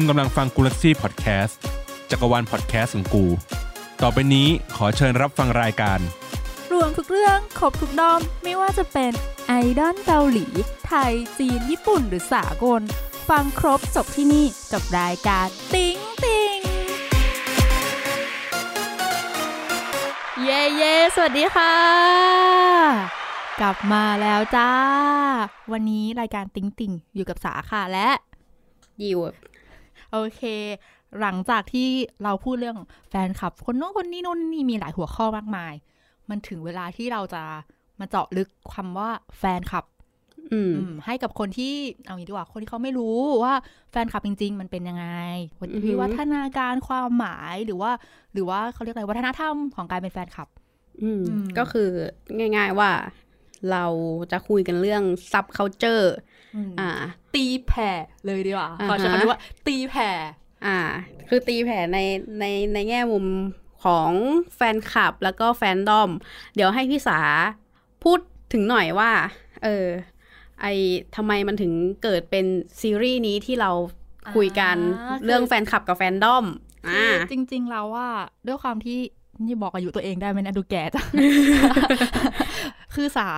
คุณกำลังฟังกูลักซี่พอดแคสต์จักรวาลพอดแคสต์ของกู ต่อไปนี้ขอเชิญรับฟังรายการ รวมทุกเรื่องครบทุกด้อม ไม่ว่าจะเป็นไอดอลเกาหลี ไทย จีน ญี่ปุ่น หรือสากล ฟังครบจบที่นี่กับรายการติ๊งติงเย้เย้สวัสดีค่ะ กลับมาแล้วจ้า วันนี้รายการติ๊งติงอยู่กับสาค่ะและ ยิว โอเค หลังจากที่เราพูดเรื่องแฟนคลับ คนโน้นคนนี้โน้นนี่มีหลายหัวข้อมากมาย มันถึงเวลาที่เราจะมาเจาะลึกคำว่าแฟนคลับอืมอืม ให้กับคนที่เอางี้ดีกว่า คนที่เขาไม่รู้ว่าแฟนคลับจริง ๆ มันเป็นยังไงอือฮึวิวัฒนาการความหมายหรือว่า หรือว่าเขาเรียกอะไรวัฒนธรรมของการเป็นแฟนคลับ อืมอืมก็คือง่าย ๆว่าเราจะคุยกันเรื่อง sub culture อืม อ่า ตีแผ่เลยดีกว่าอ่าฮะขอใช้คำนี้ว่า ตีแผ่ อ่า คือตีแผ่ในในในแง่มุมของแฟนคลับแล้วก็แฟนดอม เดี๋ยวให้พี่สาพูดถึงหน่อยว่า เออ ไอทำไมมันถึงเกิดเป็นซีรีส์นี้ที่เราคุยกันอ่าคือเรื่องแฟนคลับกับแฟนดอมคือ่าอจริง ๆ แล้วว่าด้วยความที่นี่บอกอายุตัวเองได้ไหมเนะดูแก่จังคือสา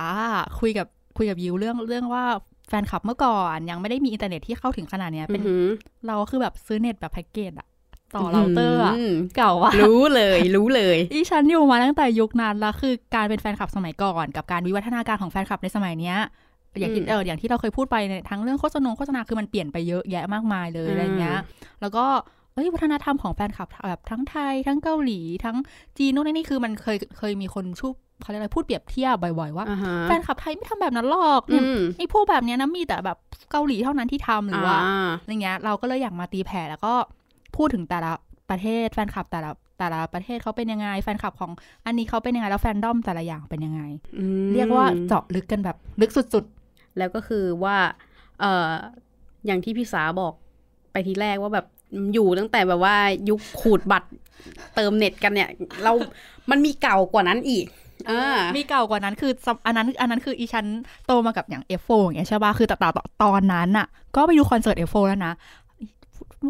คุยกับคุยกับยิวเรื่องเรื่องว่า แฟนคลับเมื่อก่อนยังไม่ได้มีอินเทอร์เน็ตที่เข้าถึงขนาดเนี้ยอืเป็นอหือเราคือแบบซื้อเน็ตแบบแพ็กเกจอะต่อเราเตอร์อะมเก่าอะรู้เลย รู้เลยอีฉันอยู่มาตั้งแต่ยุคนั้นแล้วคือการเป็นแฟนคลับสมัยก่อน กับการวิวัฒนาการของแฟนคลับในสมัยเนี้ยอย่างที่อืมเอออย่างที่เราเคยพูดไปในทั้งเรื่องโฆษณาโฆษณาคือมันเปลี่ยนไปเยอะแยะมากมายเลยอืมอะไรเงี้ย แล้วก็เอ้ยวัฒนธรรมของแฟนคลับแบบทั้งไทย ทั้งเกาหลี ทั้งจีนโน่นนี่คือมันเคยเคยมีคนชู เขาเรียกอะไรพูดเปรียบเทียบบ่อยๆว่าอ่าฮะแฟนคลับไทยไม่ทำแบบนั้นหรอกอืมไอ้พวกแบบเนี้ยนะมีแต่แบบเกาหลีเท่านั้นที่ทำหรือว่าอ่าอะไรเงี้ยเราก็เลยอยากมาตีแผ่แล้วก็พูดถึงแต่ละประเทศแฟนคลับแต่ละแต่ละประเทศเขาเป็นยังไง แฟนคลับของอันนี้เขาเป็นยังไงแล้วแฟนดอมแต่ละอย่างเป็นยังไงอืมเรียกว่าเจาะลึกกันแบบลึกสุดแล้วก็คือว่าเอ่ออย่างที่พี่สาบอกไปทีแรกว่าแบบอยู่ตั้งแต่แบบว่ายุคขูดบัตรเติมเน็ตกันเนี่ย เรา มันมีเก่ากว่านั้นอีกอ่าๆ มีเก่ากว่านั้นคือสำอันนั้นอันนั้นคืออีฉันโตมากับอย่าง F4 อย่างเงี้ยใช่ป่ะคือแต่แต่ตอนนั้นน่ะ ก็ไปดูคอนเสิร์ต F4 แล้วนะ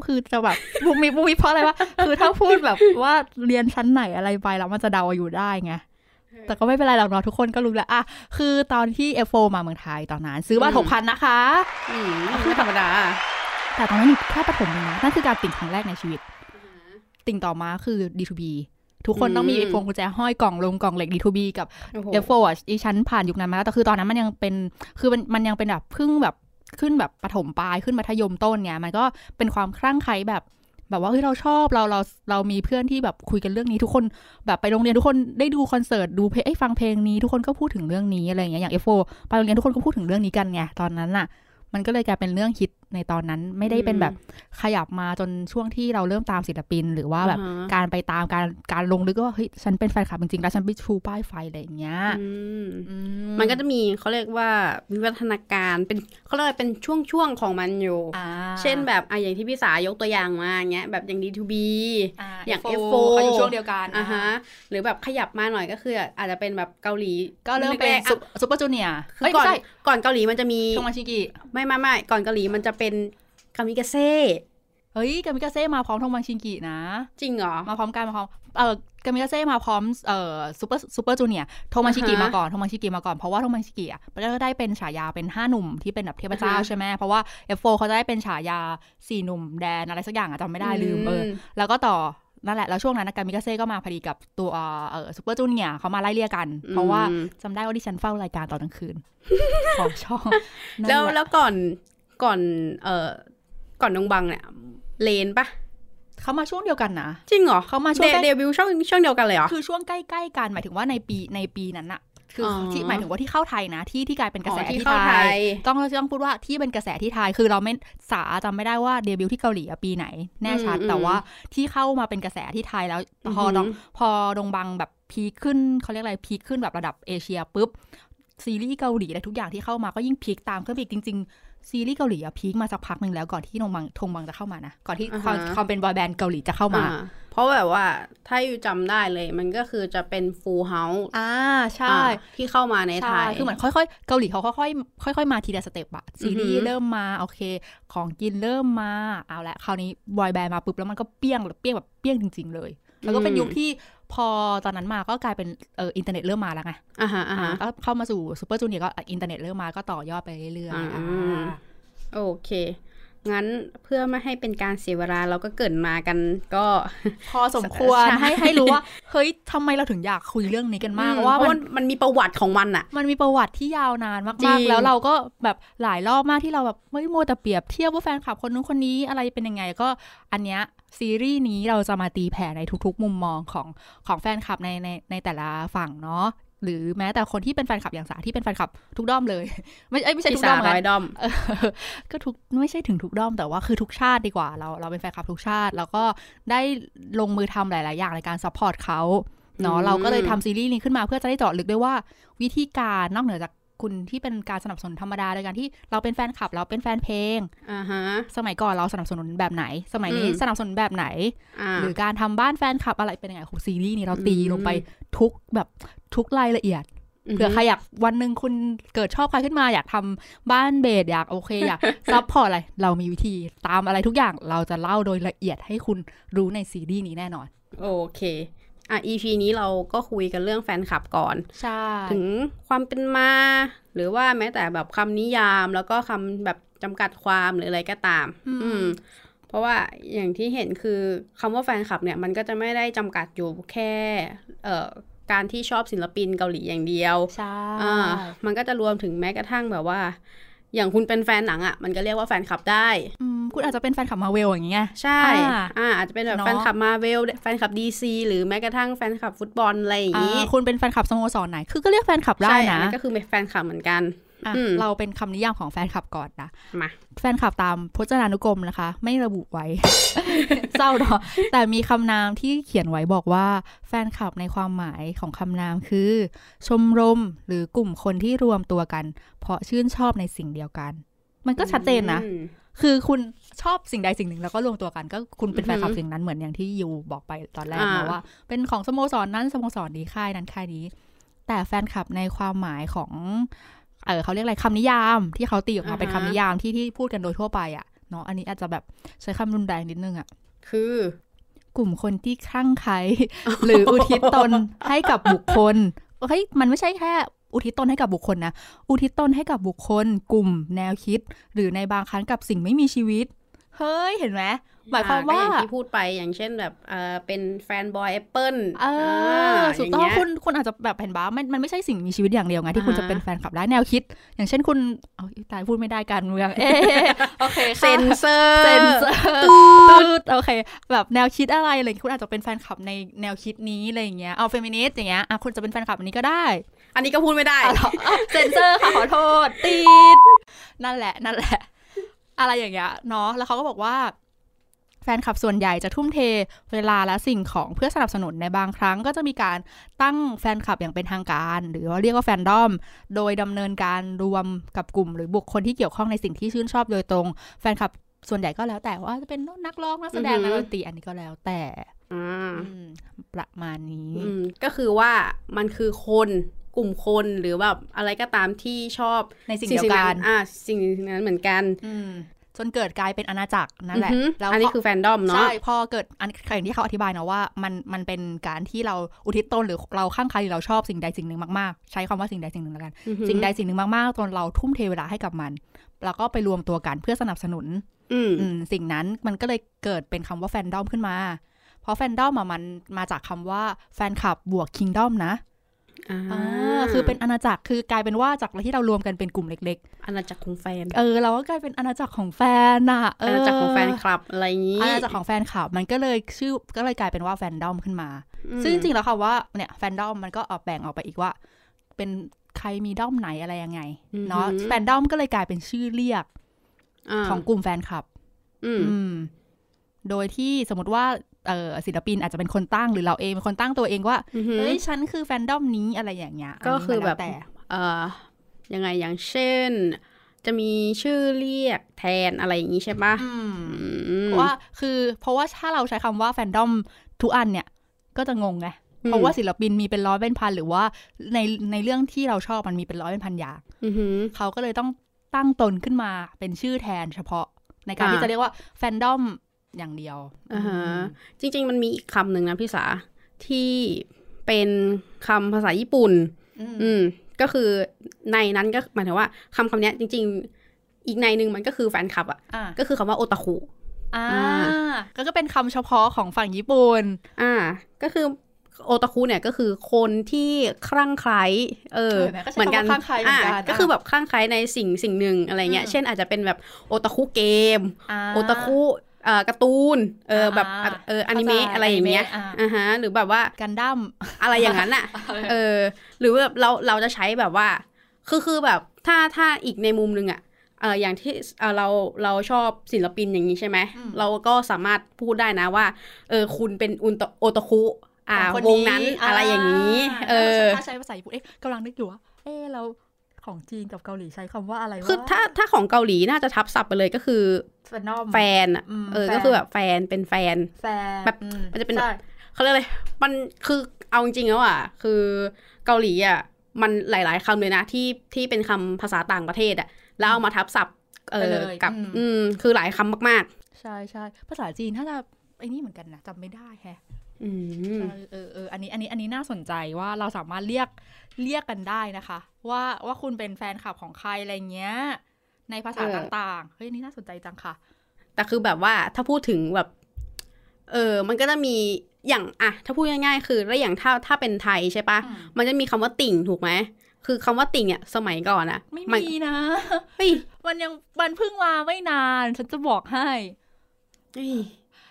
คือจะแบบบุมีบุมีเพราะอะไรวะคือถ้าพูดแบบว่าเรียนชั้นไหนอะไรไปแล้วมันจะเดาอายู่ได้ไงแต่ก็ไม่เป็นไรหรอกเนาะทุกคนก็รู้แหละอะคือตอนที่ F4 มาเมืองไทยตอนนั้น ซื้อบัตรอืหมกพันนะคะอืมคือธรรมดา แต่ตอนนั้นอยู่แค่ประถมเองนะนั่นคือการติ่งครั้งแรกในชีวิต ติ่งต่อมาคือ D2B ทุกคนต้องมีอืมพวงกุญแจห้อยกล่องลงกล่องเหล็ก D2B กับโอ้โห F4 อะอีชั้นผ่านยุคนั้นมาแล้วแต่คือตอนนั้นมันยังเป็นคือมันมันยังเป็นแบบเพิ่งแบบขึ้นแบบประถมปลายขึ้นมัธยมต้นเนี่ยมันก็เป็นความคลั่งไคล้แบบแบบว่าเฮ้ยเราชอบเราเราเรามีเพื่อนที่แบบคุยกันเรื่องนี้ทุกคนแบบไปโรงเรียนทุกคนได้ดูคอนเสิร์ตดูเพลงเอ้ยฟังเพลงนี้ทุกคนก็พูดถึงเรื่องนี้อะไรอย่างเงี้ยอย่าง F4 ไปโรงเรียนทุกคนก็พูดถึงเรื่องนี้กันไงตอนนั้นน่ะ มันก็เลยกลายเป็นเรื่องฮิต ในตอนนั้นไม่ได้เป็นแบบขยับมาจนช่วงที่เราเริ่มตามศิลปิน หรือว่าแบบอ่าฮะการไปตามการการลงลึกว่าเฮ้ยฉันเป็นแฟนคลับจริงๆแล้วฉันไปชูป้ายไฟอะไรอย่างเงี้ยอืมอืมันก็จะมีเขาเรียกว่าวิวัฒนาการเป็นเขาเรียกว่าเป็นช่วงๆของมันอยู่อ่าเช่นแบบอะอย่างที่พี่สายกตัวอย่างมาเงี้ยแบบอย่าง D2B อย่าง F4 F4 เขาอยู่ช่วงเดียวกันอ่าฮะหรือแบบขยับมาหน่อยก็คือ อาจจะเป็นแบบเกาหลีก็เริ่มเป็นแรกๆอะซุปเปอร์จูเนียร์คือเอ้ยก่อนไม่ใช่ก่อนเกาหลีมันจะมีทงมาชิกิไม่ไม่ไม่ก่อนเกาหลีมันจะเป็นคามิกาเซ่เฮ้ยกามิกาเซ่มาพร้อมทงมาชิกินะ จริงเหรอ มาพร้อมกันมาพร้อมเออกามิกาเซ่มาพร้อมเอ่อซูเปอร์ซูเปอร์จูเนียร์โทมัชิกิอ่าฮะมาก่อนโทมัชิกิมาก่อนเพราะว่าโทมัชิกิอะมันก็ได้เป็นฉายาเป็นห้าหนุ่มที่เป็นแบบเทพเจ้าอ่าฮะใช่ไหมเพราะว่า F4 เขาจะได้เป็นฉายาสี่หนุ่มแดนอะไรสักอย่างอะจำไม่ได้ลืมเออแล้วก็ต่อนั่นแหละ แล้วช่วงนั้นนะกามิกาเซ่ก็มาพอดีกับตัวเออซูเปอร์จูเนียเขามาไล่เลี่ยกัน เพราะว่าอืมจำได้ว่าดิฉันเฝ้ารายการตอนกลางคืนของช่องนั่นแล้วหะแล้วก่อน ก่อนเอ่อก่อนดงบังเนี่ยเลนปะเขามาช่วงเดียวกันนะ จริงเหรอเขามาช่วงเดใกล้เดบิวต์ช่วงช่วงเดียวกันเลยเหรอคือช่วงใกล้ๆกันหมายถึงว่าในปีในปีนั้นอะคือออที่หมายถึงว่าที่เข้าไทยนะ ที่ที่กลายเป็นกระแสอ๋อที่ที่เข้าไทยไทยต้องต้องพูดว่าที่เป็นกระแสที่ไทย คือเราไม่สาจำไม่ได้ว่าเดบิวต์ที่เกาหลีอะปีไหน แน่ชัดอืมแต่ว่าที่เข้ามาเป็นกระแสที่ไทยแล้ว พออือหือน้องพอดงบังแบบ peak ขึ้นเขาเรียกอะไร peak ขึ้นแบบระดับเอเชียปุ๊บซีรีส์เกาหลีอะไรทุกอย่างที่เข้ามาก็ยิ่ง peak ตามขึ้นไปอีกจริง ๆ ซีรีส์เกาหลีอะ peak มาสักพักหนึ่งแล้วก่อนที่ดงบังทงบังจะเข้ามานะ ก่อนที่อ่าฮะความความเป็นบอยแบนด์เกาหลีจะเข้ามาอ่าเพราะแบบว่าถ้าอยู่จำได้เลยมันก็คือจะเป็น Full House อ่าใช่ ที่เข้ามาในไทใช่คือเหมือนค่อยๆ เกาหลีเขาค่อยๆค่อย ๆ มาทีละ step อะซีรีส์อือหือเริ่มมาโอเค ของกินเริ่มมาเอาละคราวนี้บอยแบนด์มาปุ๊บแล้วมันก็เปรี้ยงเปรี้ยงแบบเปรี้ยงจริง ๆ เลย แล้วก็เป็นยุคที่ พอตอนนั้นมาก็กลายเป็นเอออินเทอร์เน็ตเริ่มมาแล้วไงอ่าฮะอ่าฮะก็เข้ามาสู่ซูเปอร์จูเนียร์ก็อินเทอร์เน็ตเริ่มมาก็ต่อยอดไปเรื่อยๆอืมอ่าโอเค งั้นเพื่อไม่ให้เป็นการเสียเวลาเราก็เกริ่นมากันก็พอสมควรใช่ให้ให้รู้ว่าเฮ้ยทำไมเราถึงอยากคุยเรื่องนี้กันมากเพราะว่าเพราะมัมันนมันมีประวัติของมันอะมันมีประวัติที่ยาวนานจริมากงๆแล้วเราก็แบบหลายรอบมากที่เราแบบไม่มัวแต่เปรียบเทียบว่าแฟนคลับคนนู้นคนนี้อะไรเป็นยังไงก็อันเนี้ยซีรีส์นี้เราจะมาตีแผ่ในทุกๆ มุมมองของของแฟนคลับในในในแต่ละฝั่งเนาะ หรือแม้แต่คนที่เป็นแฟนคลับอย่างสาที่เป็นแฟนคลับทุกด้อมเลย ไม่เอ้ยไม่ใช่พี่ทุกสาด้อมร้นะอยดอมเออก็ทุกไม่ใช่ถึงทุกด้อมแต่ว่าคือทุกชาติดีกว่า เราเราเป็นแฟนคลับทุกชาติ แล้วก็ได้ลงมือทำหลาย ๆ อย่างในการ support เขาเนาะอืมเราก็เลยทำซีรีส์นี้ขึ้นมาเพื่อจะได้เจาะลึกด้วยว่า วิธีการนอกเหนือจากคุณที่เป็นการสนับสนุนธรรมดาโดยการที่เราเป็นแฟนคลับเราเป็นแฟนเพลงอ่าฮะสมัยก่อนเราสนับสนุนแบบไหน สมัยนี้อืมสนับสนุนแบบไหนอ่าหรือการทำบ้านแฟนคลับอะไรเป็นยังไงของซีรีส์นี้เราตีอืมลงไปทุกแบบ ทุกรายละเอียดเผื่อใครอยากวันหนึ่งคุณเกิดชอบใครขึ้นมาอยากทำบ้าน base อยากโอเคอยาก support อะไร เรามีวิธีตามอะไรทุกอย่างเราจะเล่าโดยละเอียดให้คุณรู้ในซีรีส์นี้แน่นอน โอเคอะ EP นี้เราก็คุยกันเรื่องแฟนคลับก่อน ใช่ ถึงความเป็นมา หรือว่าแม้แต่แบบคำนิยามแล้วก็คำแบบจำกัดความหรืออะไรก็ตาม อืม เพราะว่าอย่างที่เห็นคือคำว่าแฟนคลับเนี่ย มันก็จะไม่ได้จำกัดอยู่แค่ เอ่อการที่ชอบศิลปินเกาหลีอย่างเดียวใช่อ่ามันก็จะรวมถึงแม้กระทั่งแบบว่า อย่างคุณเป็นแฟนหนังอะ่ะ มันก็เรียกว่าแฟนคลับได้อืมคุณอาจจะเป็นแฟนคลับมาเวลอย่างเงี้ยใช่อ่าอ่าอาจจะเป็นแบบเนอะแฟนคลับมาเวลแฟนคลับดีซีหรือแม้กระทั่งแฟนคลับฟุตบอลอะไรอย่างนี้อ่าคุณเป็นแฟนคลับสโมสรไหน คือก็เรียกแฟนคลับได้ใช่อันะนนั้นก็คือเป็นแฟนคลับเหมือนกันอะอืม เราเป็นคำนิยามของแฟนคลับก่อนนะมาแฟนคลับตามพจนานุกรมนะคะ ไม่ระบุไว้ เศร้าเนาะแต่มีคำนามที่เขียนไว้บอกว่า แฟนคลับในความหมายของคำนามคือ ชมรมหรือกลุ่มคนที่รวมตัวกัน เพราะชื่นชอบในสิ่งเดียวกัน มันก็ชัดเจนนะอืมคือคุณชอบสิ่งใดสิ่งหนึ่งแล้วก็รวมตัวกัน ก็คุณเป็นแฟนคลับอือหือสิ่งนั้นเหมือนอย่างที่ยูบอกไปตอนแรกอ่านะว่า เป็นของสโมสรนั้นสโมสรนี้ค่ายนั้นค่ายนี้ แต่แฟนคลับในความหมายของ เออเขาเรียกอะไรคำนิยามที่เขาตีออกมาเป็นคำนิยามที่ที่พูดกันโดยทั่วไปอะเนาะอันนี้อาจจะแบบใช้คำรุนแรงนิดนึงอะคือกลุ่มคนที่คลั่งไคล้หรืออุทิศตนให้กับบุคคลเฮ้ยมันไม่ใช่แค่อุทิศตนให้กับบุคคลนะ อุทิศตนให้กับบุคคล กลุ่ม แนวคิด หรือในบางครั้งกับสิ่งไม่มีชีวิต เฮ้ย เห็นไหม หมายความว่าอ่ก็อย่างที่พูดไปอย่างเช่นแบบเออเป็น fanboy Apple เออถูกต้องคุณคุณอาจจะแบบเห็นบ้ามันมันไม่ใช่สิ่งมีชีวิตอย่างเดียวไงที่คุณอ่าจะเป็นแฟนคลับได้แนวคิด อย่างเช่นคุณเอาตายพูดไม่ได้การเมืองเอ๊ะโอเคค่ะเซนเซอร์เซนเซอร์ตืดโอเค แบบแนวคิดอะไรอะไรอย่างเงี้ยคุณอาจจะเป็นแฟนคลับในแนวคิดนี้อะไรอย่างเงี้ยเอาเฟมินิสต์อย่างเงี้ยอะคุณจะเป็นแฟนคลับอันนี้ก็ได้ อันนี้ก็พูดไม่ได้อะเหรออะเซนเซอร์ค่ะขอโทษติดนั่นแหละนั่นแหละ อะไรอย่างเงี้ยเนาะแล้วเขาก็บอกว่า แฟนคลับส่วนใหญ่จะทุ่มเทเวลาและสิ่งของเพื่อสนับสนุนในบางครั้ง ก็จะมีการตั้งแฟนคลับอย่างเป็นทางการ หรือว่าเรียกว่าแฟนดอม โดยดำเนินการรวมกับกลุ่ม หรือบุคคลที่เกี่ยวข้องในสิ่งที่ชื่นชอบโดยตรง แฟนคลับส่วนใหญ่ก็แล้วแต่ว่าจะเป็นนักร้องนักแสดงอือฮึนักดนตรีอันนี้ก็แล้วแต่อ่าอืมประมาณนี้อืมก็คือว่ามันคือคนกลุ่มคนหรือแบบอะไรก็ตามที่ชอบในสิ่งเดียวกันอ่าสิ่งนั้นเหมือนกันอืม จนเกิดกลายเป็นอาณาจักรนั่นแหละอือฮึแล้วอันนี้พคือแฟนดอมเนาะใช่พอเกิดอันอย่างที่เขาอธิบายนะว่า มันมันเป็นการที่เราอุทิศตนหรือเราข้างใครหรือเราชอบสิ่งใดสิ่งหนึ่งมากๆ ใช้คำว่าสิ่งใดสิ่งหนึ่งแล้วกันอือฮึสิ่งใดสิ่งหนึ่งมากๆจนเราทุ่มเทเวลาให้กับมัน แล้วก็ไปรวมตัวกันเพื่อสนับสนุนอืมอืมสิ่งนั้นมันก็เลยเกิดเป็นคำว่าแฟนดอมขึ้นมา เพราะแฟนดอมอะมันมาจากคำว่าแฟนคลับบวกคิงดอมนะ อ่าอ่าคือเป็นอาณาจักรคือกลายเป็นว่าจากที่เรารวมกันเป็นกลุ่มเล็กอาณาจักรของแฟนๆเออเราก็กลายเป็นอาณาจักรของแฟนอะเอาณาจักรของแฟนคลับอะไรอย่างนี้อาณาจักรของแฟนคลับมันก็เลยชื่อก็เลยกลายเป็นว่าแฟนดอมขึ้นมาอืมซึ่งจริงๆแล้วค่ะว่าเนี่ยแฟนดอมมันก็ออกแบ่งออกไปอีกว่า เป็นใครมีด้อมไหนอะไรยังไงเนาะแฟนดอมก็เลยกลายเป็นชื่อเรียกาของกลุ่มแฟนคลับ อืมอืมโดยที่สมมติว่าเออ ศิลปินอาจจะเป็นคนตั้งหรือเราเองเป็นคนตั้งตัวเองว่าอือฮึเฮ้ยฉันคือแฟนดอมนี้อะไรอย่างเงี้ยก็คือแบบนนี้มันล้วแต่เอ่อยังไงอย่างเช่น จะมีชื่อเรียกแทนอะไรอย่างนี้ใช่ปะอืมอืมเพราะว่าคือเพราะว่าถ้าเราใช้คำว่าแฟนดอมทุกอันเนี่ย ก็จะงงไงอืมเพราะว่าศิลปินมีเป็นร้อยเป็นพัน หรือว่าในในเรื่องที่เราชอบมันมีเป็นร้อยเป็นพันอย่างอือหือเขาก็เลยต้องตั้งตนขึ้นมาเป็นชื่อแทนเฉพาะในการอ่าที่จะเรียกว่าแฟนดอม อย่างเดียวอ่าฮะจริง ๆ มันมีอีกคำหนึ่งนะพี่สาที่เป็นคำภาษาญี่ปุ่น อืมอืมก็คือในนั้นก็หมายถึงว่าคำคำเนี้ยจริง ๆ อีกในหนึ่งมันก็คือแฟนคลับอะอ่าก็คือคำว่าโอตาคุอ่าอ่าก็ก็เป็นคำเฉพาะของฝั่งญี่ปุ่น อ่า ก็คือโอตาคุเนี่ยก็คือคนที่คลั่งไคล้เออเออแม่ก็ใช้คำว่าคลั่งไคล้เหมือนกันก็คือแบบคลั่งไคล้ในสิ่งสิ่งหนึ่งอะไรเงี้ยอืมเช่นอาจจะเป็นแบบโอตาคุเกมาโอตาคุเอ่อ การ์ตูนเออแบบอ่าเอออนิเมะเข้าใจอะไรอย่างเงี้ยอนิเมะอ่าอ่าฮะหรือแบบว่ากันดั้มอะไรอย่างนั้นอะเออหรือแบบเราเราจะใช้แบบว่า คือคือแบบถ้าถ้าอีกในมุมหนึงอะเอออย่างที่เออเราเราชอบศิลปินอย่างนี้ใช่ไหมอืมเราก็สามารถพูดได้นะว่าเออคุณเป็นอุนตโอตาคุอ่าขควงนั้นอะไรอย่างนี้าเออถ้าใช้ภาษาญี่ปุ่นเอ๊ะกำลังนึกอยู่ว่าเอ๊ะเรา ของจีนกับเกาหลีใช้คำว่าอะไรวะคือถ้าถ้าของเกาหลีน่าจะทับศัพท์ไปเลยก็คือแฟนดอมแฟนอะอืมเออแฟนก็คือแบบแฟนเป็นแฟนแฟนแบบอืมันจะเป็นแบบใช่เขาเรียกอะไรมันคือเอาจริงๆแล้วอะ คือเกาหลีอะมันหลาย ๆคำเลยนะที่ที่เป็นคำภาษาต่างประเทศอะแล้วเอามาทับศัพท์เอไปอเลยกับอืมอืมคือหลายคำมากใช่ใช่ภาษาจีนถ้าจะไอ้นี่เหมือนกันนะจำไม่ได้แฮะๆอืมเออเออเอออันนี้อันนี้อันนี้น่าสนใจว่าเราสามารถเรียก เรียกกันได้นะคะ ว่าว่าคุณเป็นแฟนคลับของใครอะไรเงี้ย ในภาษาเออต่างๆ เฮ้ยอันนี่น่าสนใจจังค่ะ แต่คือแบบว่าถ้าพูดถึงแบบ เออ มันก็จะมีอย่างอะถ้าพูดง่ายๆ คือแล้วอย่างถ้าถ้าเป็นไทยใช่ปะอืมมันจะมีคำว่าติ่งถูกไหมคือคำว่าติ่งเนี่ยสมัยก่อนอะไม่มันมีนะเฮ้ยมันยังมันเพิ่งมาไม่นาน ฉันจะบอกให้เฮ้ย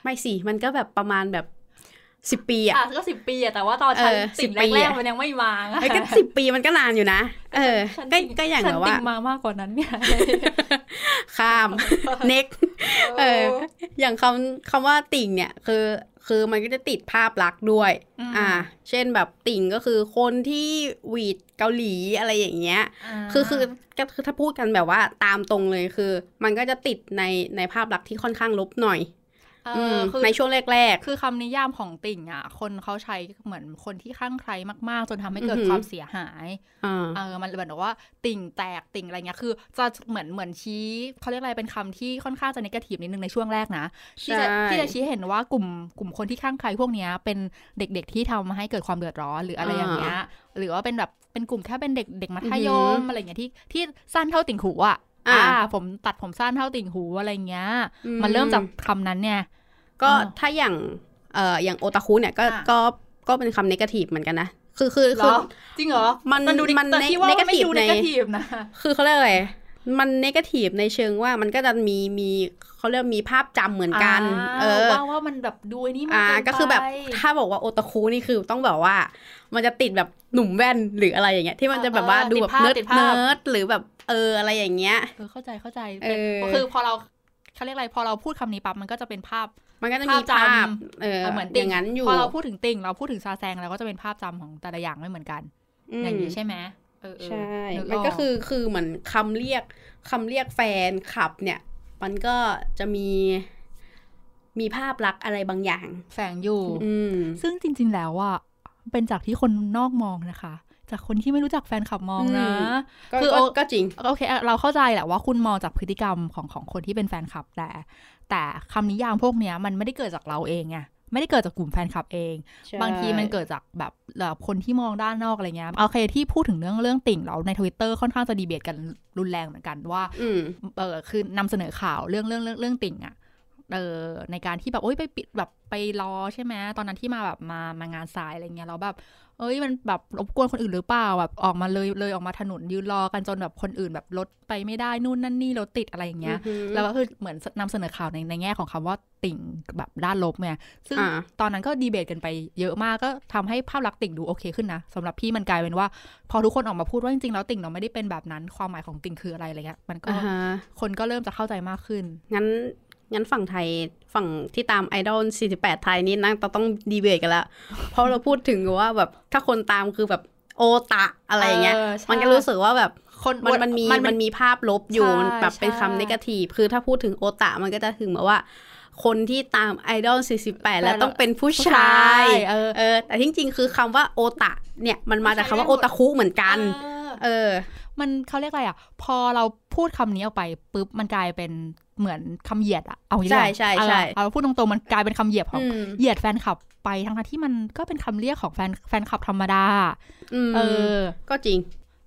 ไม่สิมันก็แบบประมาณแบบ สิบปีอะอะก็สิบปีอะแต่ว่าตอนฉันเออติ่ง10ปีแรกอะๆมันยังไม่มาไงไอ้ยก็สิบปีมันก็นานอยู่นะ เออฉันก็ติ่งก็อย่างฉันแบบติ่ว่างมามากกว่านั้นไงข้าม next เออ อย่างคำคำว่าติ่งเนี่ยคือคือมันก็จะติดภาพลักษณ์ด้วยมอ่า เช่นแบบติ่งก็คือคนที่หวีดเกาหลีอะไรอย่างเงี้ยาคือคือก็คือถ้าพูดกันแบบว่าตามตรงเลยคือ มันก็จะติดในในภาพลักษณ์ที่ค่อนข้างลบหน่อยเออือมคือ ในช่วงแรกคือคำนิยามของติ่งอะ คนเขาใช้เหมือนคนที่ข้างใครมากๆ จนทำให้เกิดอือหือความเสียหายๆอ่าเออมันเหมือนกับว่าติ่งแตกติ่งอะไรเงี้ยคือ จะเหมือนเหมือนชี้เขาเรียกอะไรเป็นคำที่ค่อนข้างจะนกาทีฟนิดนึงในช่วงแรกนะที่จะใช่ที่จะชี้ให้เห็นว่ากลุ่มกลุ่มคนที่ข้างใครพวกเนี้ยเป็นเด็กๆที่ทำให้เกิดความเดือดร้อนหรืออะไรอย่างเงี้ยหรือว่าเป็นแบบเป็นกลุ่มแค่เป็นเด็กเด็กมัธยมอะไรเงี้ยที่ที่สั้นเท่าติ่งหูอะ อ่า ผมตัดผมสั้นเท่าติ่งหูอะไรเงี้ยอืมันเริ่มจากคำนั้นเนี่ย ก็อ่าถ้าอย่างเอ่ออย่างโอตาคุเนี่ยก็อะก็ก็เป็นคำนกาทีฟเหมือนกันนะคือคือเหรคืออจริงเหรอ มันมันดูดิมันแต่ที่ว่ามันไม่ดู negative ในนกาทีฟนะคือเขาเรียกอะไร มันนกาทีฟในเชิงว่ามันก็จะมีมีเขาเรียกมีภาพจำเหมือนกัน เออว่าว่ามันแบบดูไอ้นี่มันอ่าเนไปก็คือแบบถ้าบอกว่าโอตาคุนี่คือต้องแบบว่า มันจะติดแบบหนุ่มแว่นหรืออะไรอย่างเงี้ยที่มันจะแบบว่าดูแบบ nerd nerd หรือแบบเอออะไรอย่างเงี้ยเออเข้าใจเข้าใจเออคือพอเราเขาเรียกอะไรพอเราพูดคำนี้ปั๊บมันก็จะเป็นภาพมันก็จะมีภาพจำภาพเออเหมือนอติ่งย่างนั้นอยู่พอเราพูดถึงติ่งเราพูดถึงซาแซงเราก็จะเป็นภาพจำของแต่ละอย่างไม่เหมือนกันมอย่างนี้ใช่ไหมเออเออ ใช่นึมันก็อคือคือเหมือนคำเรียกคำเรียกแฟนคลับเนี่ย มันก็จะมีมีภาพลักษณ์อะไรบางอย่าง แฝงอยู่อืมซึ่งจริง ๆ แล้วอะเป็นจากที่คนนอกมองนะคะ จากคนที่ไม่รู้จักแฟนคลับมองนะอืมก็คือก็โอก็จริงโอเค เราเข้าใจแหละว่าคุณมองจากพฤติกรรมของของคนที่เป็นแฟนคลับแต่ แต่คำนิยามพวกเนี้ย มันไม่ได้เกิดจากเราเองไง ไม่ได้เกิดจากกลุ่มแฟนคลับเอง บางทีมันเกิดจากแบบแบบคนที่มองด้านนอกอะไรเงี้ยโอเคที่พูดถึงเรื่องเรื่องติ่งเราในทวิตเตอร์ค่อนข้างจะดีเบตกันรุนแรงเหมือนกันว่าอืมเออคือนำเสนอข่าวเรื่องเรื่องเรื่องเรื่องติ่งอะเออในการที่แบบโอ้ยไปปิดแบบไปรอใช่ไหมตอนนั้นที่มาแบบมามางานสายอะไรเงี้ยแล้วแบบ เอ้ยมันแบบรบกวนคนอื่นหรือเปล่าแบบออกมาเลยเลยออกมาถนนยืนรอกันจนแบบคนอื่นแบบรถไปไม่ได้นู่นนั่นนี่รถติดอะไรอย่างเงี้ยอือหือแล้วก็คือเหมือนนำเสนอข่าวในในแง่ของคำว่าติ่งแบบด้านลบไงซึ่งอ่าตอนนั้นก็ดีเบตกันไปเยอะมากก็ทำให้ภาพลักษณ์ติ่งดูโอเคขึ้นนะสำหรับพี่มันกลายเป็นว่า พอทุกคนออกมาพูดว่าจริงๆแล้วติ่งเราไม่ได้เป็นแบบนั้นความหมายของติ่งคืออะไรอะไรเงี้ยมันก็อ่าฮะคนก็เริ่มจะเข้าใจมากขึ้นงั้น งั้นฝั่งไทยฝั่งที่ตามไอดอล48 ไทยนี่นั่งต้องดีเบตกันแล้วเพราะเราพูดถึงว่าแบบถ้าคนตามคือแบบโอตะอะไรอย่างเงี้ยเออใช่มันก็รู้สึกว่าแบบคนมันมันมีมันมันมีภาพลบอยู่ใช่มันแบบเป็นใช่คำนกาทีฟคือถ้าพูดถึงโอตะมันก็จะถึงแบบว่า คนที่ตามไอดอล48 แล้วต้องเป็นผู้ชายเออเออแต่จริงๆ คือคำว่าโอตะเนี่ยมันมาจากคำว่าใช้โอได้หมดตาคุเหมือนกันเออเออ มันเขาเรียกอะไรอะ พอเราพูดคำนี้ออกไปปุ๊บมันกลายเป็น เหมือนคำเหยียดอะเอาอย่างนี้ใช่ดีกว่าใช่ใช่เอาเอาพูดตรงๆมันกลายเป็นคำเหยียดของอืมเหยียดแฟนคลับไปทั้งๆที่มันก็เป็นคำเรียกของแฟนแฟนคลับธรรมดาอืมเออ ก็จริง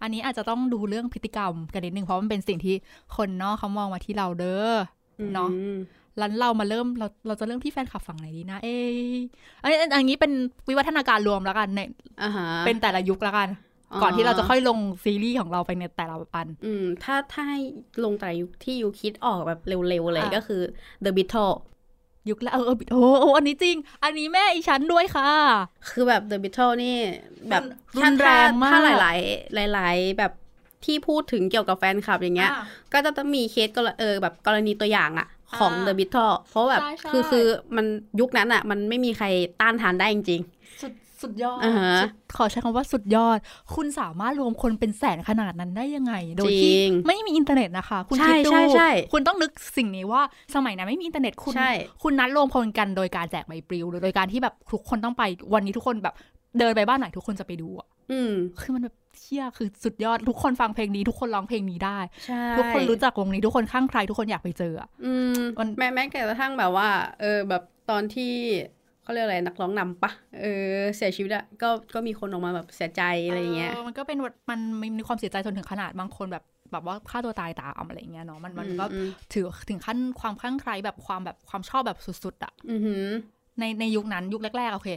อันนี้อาจจะต้องดูเรื่องพฤติกรรมกันนิดนึงเพราะมันเป็นสิ่งที่คนนอกเขามองมาที่เราเด้อเนาะอืมแล้วเรามาเริ่มเราเราจะเริ่มที่แฟนคลับฝั่งไหนดีนะ เอยอันนี้อันนี้เป็นวิวัฒนาการรวมแล้วกันในอ่าฮะเป็นแต่ละยุคแล้วกัน ก่อนที่เราจะค่อยลงซีรีส์ของเราไปในแต่ละอัน อืม ถ้าถ้าให้ลงแต่ยุคที่ยูคิดออกแบบเร็วๆเลยอะก็คือ The Beatles ยุคแล้วเออเออโอ้โหอันนี้จริง อันนี้แม่อีฉันด้วยค่ะ คือแบบ The Beatles นี่ แบบรุนแรงมากถ้าหลาย ๆ หลาย ๆ แบบที่พูดถึงเกี่ยวกับแฟนคลับอย่างเงี้ย ก็จะต้องมีเคสก็เออแบบกรณีตัวอย่างอะของอ่า The Beatles เพราะแบบใช่ใช่คือคือมันยุคนั้นอะมันไม่มีใครต้านทานได้จริงสุด สุดยอดอ่าฮะสุดขอใช้คำว่าสุดยอด คุณสามารถรวมคนเป็นแสนขนาดนั้นได้ยังไง โดยที่จริงไม่มีอินเทอร์เน็ตนะคะ คุณใช่คิดดูใช่ใช่คุณต้องนึกสิ่งนี้ว่าสมัยนั้นไม่มีอินเทอร์เน็ตคุณใช่คุณนัดรวมพลกันโดยการแจกใบปลิวหรือโดยการที่แบบทุกคนต้องไปวันนี้ทุกคนแบบเดินไปบ้านไหนทุกคนจะไปดูอะอืมคือมันแบบเชี่ยคือสุดยอดทุกคนฟังเพลงนี้ ทุกคนร้องเพลงนี้ได้ใช่ทุกคนรู้จักวงนี้ทุกคนข้างใคร ทุกคนอยากไปเจออะอืมมันแม้แม้กระทั่งแบบว่า เออแบบตอนที่ เขาเรียกอะไรนักร้องนำปะเออเสียชีวิตอะก็ก็มีคนออกมาแบบเสียใจอะไรอย่างเงี้ยมันก็เป็นว่ามันมีความเสียใจจนถึงขนาดบางคนแบบแบบว่าฆ่าตัวตายตามอะไรอย่างเงี้ยเนาะมันมันก็อืมถือถึงขั้นความคลั่งไคล้แบบความแบบความชอบแบบสุด ๆอะอือหือในในยุคนั้นยุคแรกๆโอเค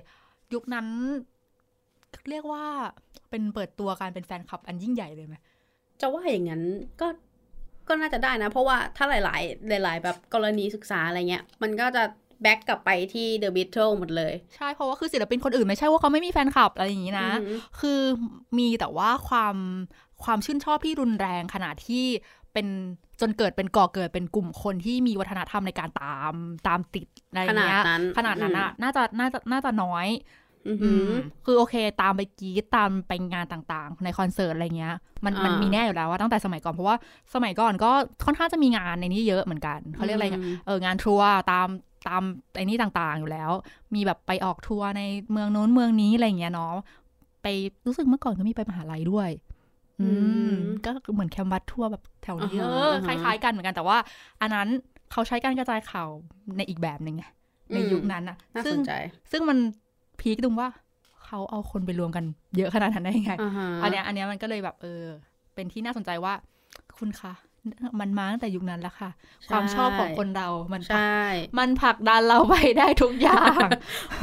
ยุคนั้น เรียกว่าเป็นเปิดตัวการเป็นแฟนคลับอันยิ่งใหญ่เลยไหมจะว่าอย่างนั้นก็ก็น่าจะได้นะ เพราะว่าถ้าหลาย ๆ หลาย ๆ แบบกรณีศึกษาอะไรเงี้ย มันก็จะ แบ็กกลับไปที่ The Beatles หมดเลย ใช่ เพราะว่าคือศิลปินคนอื่นไม่ใช่ว่าเขาไม่มีแฟนคลับอะไรอย่างนี้นะอือหือคือมีแต่ว่าความความชื่นชอบที่รุนแรงขนาดที่เป็นจนเกิดเป็นก่อเกิดเป็นกลุ่มคนที่มีวัฒนธรรมในการตามตามติดอะไรอย่างเงี้ยขนาดนั้นขนาดนั้นอะน่าจะน่าจะน่าจะน้อยอืออืหือมคือโอเค ตามไปกรี๊ดตามไปงานต่างๆ ในคอนเสิร์ตอะไรเงี้ย มันอ่ามัมันมีแน่อยู่แล้วว่าตั้งแต่สมัยก่อน เพราะว่าสมัยก่อนก็ค่อนข้างจะมีงานในนี้เยอะเหมือนกันเขาเรียกอะไรอืมเอองานทัวร์ตาม ตามไอ้นี่ต่างๆอยู่แล้ว มีแบบไปออกทัวร์ในเมืองนู้นเมืองนี้อะไรเงี้ยเนาะไปรู้สึกเมื่อก่อนก็มีไปมหาลัยด้วย อืมก็เหมือน campus tour แบบแถวนี้อ่าฮะเอออ่าฮะคล้ายๆกันเหมือนกันแต่ว่า อันนั้นเขาใช้การกระจายข่าวในอีกแบบหนึ่งไงในยุคนั้นอะน่าซึ่สงนใจซึ่งมันพีคตรงว่าเขาเอาคนไปรวมกันเยอะขนาดนั้นได้ยังไงอ่าฮะอันเนี้ยอันเนี้ยมันก็เลยแบบเออ เป็นที่น่าสนใจว่า คุณคะ มันมาตั้งแต่ยุคนั้นแล้วค่ะ ความชอบของคนเรามันผลักใช่มันผลักดันเราไปได้ทุกอย่าง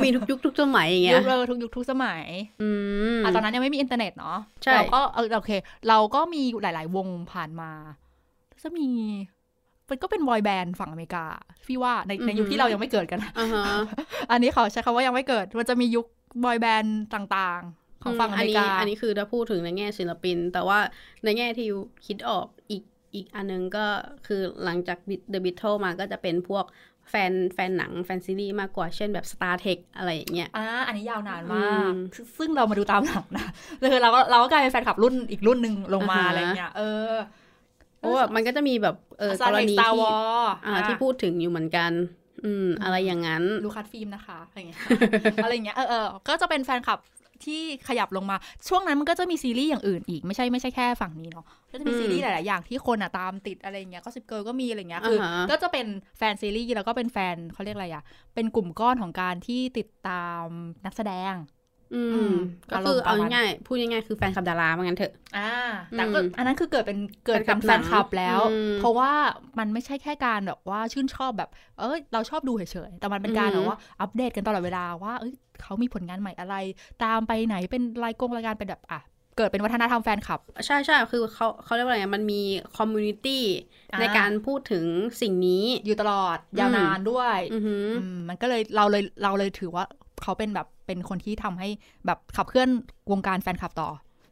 มีทุกยุคทุกสมัยอย่างเงี้ยุยคเราทุกยุคทุกสมัย อืมอะตอนนั้นยังไม่มีอินเทอร์เน็ตเนาะใช่เราก็เออโอเค เราก็มีหลาย ๆ วงผ่านมาจะมีมันก็เป็นบอยแบนด์ฝั่งอเมริกาพี่ว่าในในยุคที่เรายังไม่เกิดกันนะอ่าฮะอันนี้เขาใช้คำว่ายังไม่เกิด มันจะมียุคบอยแบนด์ต่างๆ ของฝั่งอเมริกานนี้อันนี้คือถ้าพูดถึงในแง่ศิลปิน แต่ว่าในแง่ที่ยูคิดออกอีก อีกอันนึงก็คือหลังจาก The Beatles มาก็จะเป็นพวกแฟนแฟนหนังแฟนซีรีส์มากกว่าเช่นแบบ Star Trek อะไรอย่างเงี้ยอ่าอันนี้ยาวนานมากอืมซึ่งเรามาดูตามหลังนะคือเราก็เราก็กลายเป็นแฟนคลับรุ่นอีกรุ่นหนึ่งลงมาอ่าฮะอะไรเงี้ยเออเพราะว่ามันก็จะมีแบบเออสตากร์รเทคณีสตาร์ที่วอลอ่าที่พูดถึงอยู่เหมือนกัน อืม อะไรอย่างนั้น ลูคัสฟิล์มนะคะอะไรเงี้ยอะไรเงี้ยเออเออก็จะเป็นแฟนคลับ ที่ขยับลงมา ช่วงนั้นมันก็จะมีซีรีส์อย่างอื่นอีกไม่ใช่ไม่ใช่แค่ฝั่งนี้เนาะก็จะมีอืมซีรีส์หลาย ๆ อย่างที่คนอะตามติดอะไรเงี้ยก็สิบเกิร์ก็มีอะไรเงี้ยคืออาฮะก็จะเป็นแฟนซีรีส์แล้วก็เป็นแฟนเขาเรียกอะไรอะเป็นกลุ่มก้อนของการที่ติดตามนักแสดง อือืมมก็คืออารมณ์ประมาณเอาง่ายๆพูดง่ายๆคือแฟนคลับดาราว่างั้นเถอะ อ่า แต่ก็อืมอันนั้นคือเกิดเป็นเกิดเป็นแฟนคลัลับแล้วอืมเพราะว่ามันไม่ใช่แค่การแบบว่าชื่นชอบแบบ เออเราชอบดูเฉยๆ แต่มันเป็นการอืมแบบว่าอัปเดตกันตลอดเวลาว่าเอ้ยเขามีผลงานใหม่อะไร ตามไปไหนเป็นรายกงรายการเป็นแบบอะเกิดเป็นวัฒนธรรมแฟนคลับ ใช่ใช่คือเขาเขาเรียกว่าอะไรมันมี communityอ่าในการพูดถึงสิ่งนี้อยู่ตลอดยาวนานด้วยอือหืออืมมันก็เลยเราเลยเราเลยถือว่าเขาเป็นแบบ เป็นคนที่ทำให้แบบขับเคลื่อนวงการแฟนคลับต่อ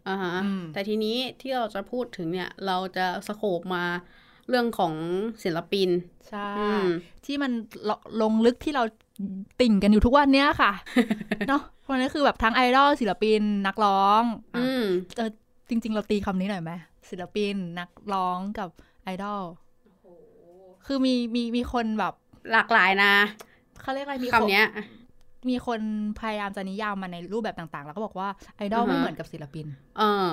อ่าฮะอืมแต่ทีนี้ที่เราจะพูดถึงเนี่ย เราจะสโคบมาเรื่องของศิลปิน ใช่อืมที่มันลลงลึกที่เราติ่งกันอยู่ทุกวันเนี้ยค่ะเนาะเพราะนั้นคือแบบทั้งไอดอลศิลปินนักร้องอะอืมจริง ๆ เราตีคำนี้หน่อยไหมศิลปินนักร้องกับไอดอลคือมีมีมีคนแบบหลากหลายนะเขาเรียกอะไรมีนคำเนี้ย มีคนพยายามจะนิยามมันในรูปแบบต่างๆ แล้วก็บอกว่าไอดอลอ่าฮะไม่เหมือนกับศิลปิน เออ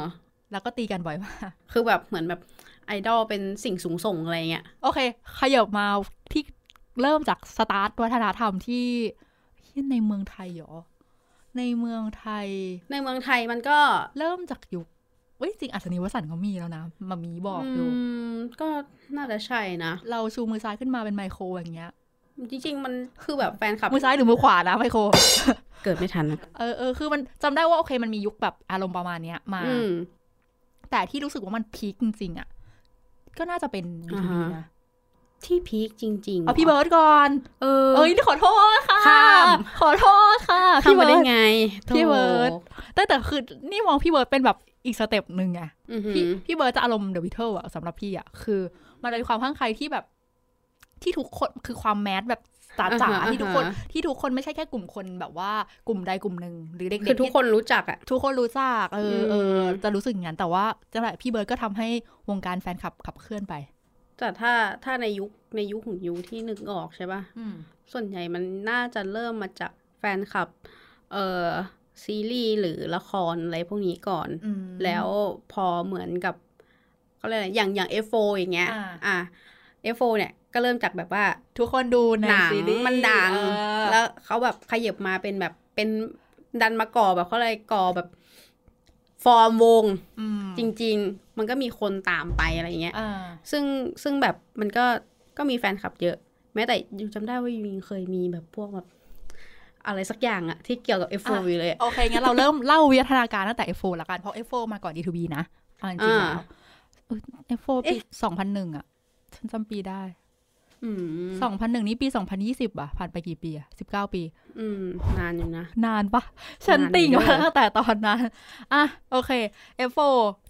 แล้วก็ตีกันบ่อยมากคือแบบเหมือนแบบไอดอลเป็นสิ่งสูงส่งอะไรเงี้ย โอเคขยับมาที่เริ่มจากสตาร์ทวัฒนธรรมที่ที่ในเมืองไทยเหรอ ในเมืองไทย ในเมืองไทยมันก็เริ่มจากยุคเว้ยจริงอัศนีวสันต์เขามีแล้วนะมามีบอกอยู่มก็น่าจะใช่นะ เราชูมือซ้ายขึ้นมาเป็นไมโครอย่างเงี้ย จริงๆ มันคือแบบแฟนคลับมือซ้ายหรือมือขวานะไมโคร เกิดไม่ทันนะเออเออคือมันจำได้ว่าโอเคมันมียุคแบบอารมณ์ประมาณเนี้ยมาอืมแต่ที่รู้สึกว่ามันพีคจริงๆอะ ก็น่าจะเป็นอ่า B2B ฮะนะที่พีคจริงๆเอาพี่เบิร์ดก่อน เออเอ้ยขอโทษค่ะข้ามขอโทษค่ะทำมาได้ร์ดไง พี่เบิร์ดโถแต่แต่คือนี่มองพี่เบิร์ดเป็นแบบอีกสเต็ปหนึ่งไงอือหืพี่อพี่เบิร์ดจะอารมณ์เดอะวิเทิลอะสำหรับพี่อะคือ มันเป็นความข้างใครที่แบบ ที่ทุกคนคือความแมสแบบจ๋าอ่าจ๋าฮะที่ทุกคนอ่าฮะที่ทุกคนไม่ใช่แค่กลุ่มคนแบบว่ากลุ่มใดกลุ่มหนึ่งหรือเด็กๆคือทุกที่คนรู้จักอะทุกคนรู้จักเออเออมจะรู้สึกอย่างนั้นแต่ว่าจังหวะพี่เบิร์ดก็ทำให้วงการแฟนคลับขับเคลื่อนไป แต่ถ้าถ้าในยุคในยุคของยูที่นึกออกใช่ป่ะอืมส่วนใหญ่มันน่าจะเริ่มมาจากแฟนคลับ เอ่อซีรีส์หรือละครอะไรพวกนี้ก่อนอืมแล้วพอเหมือนกับเขาเรียกอะไรอย่างอย่าง F4 อย่างเงี้ย อ่าอะ F4 เนี่ย ก็เริ่มจากแบบว่า ทุกคนดูในหนังซีรีส์มันดังเออแล้วเขาแบบขยับมาเป็นแบบเป็นดันมาก่อแบบเขาอะไรก่อแบบฟอร์มวงอืมจริง ๆ มันก็มีคนตามไปอะไรเงี้ยอ่าซึ่งซึ่งแบบมันก็ก็มีแฟนคลับเยอะ แม้แต่ยูจำได้ว่ายูยังเคยมีแบบพวกแบบอะไรสักอย่างอะที่เกี่ยวกับ F4 อยู่เลยอะโอเค งั้นเราเริ่มเล่าวิทยาการตั้งแต่ F4 ละกันเพราะ F4 มาก่อน D2B นะเอาจริงๆอ่าแล้วเออ F4 ปีสองพันหนึ่งอะฉันจำปีได้อืม สองพันหนึ่งนี่ปีสองพันยี่สิบอะผ่านไปกี่ปีอะสิบเก้าปี อืม นานอยู่นะ นานปะฉันนานติ่งเยอะมาตั้งแต่ตอนนั้น อะ โอเค F4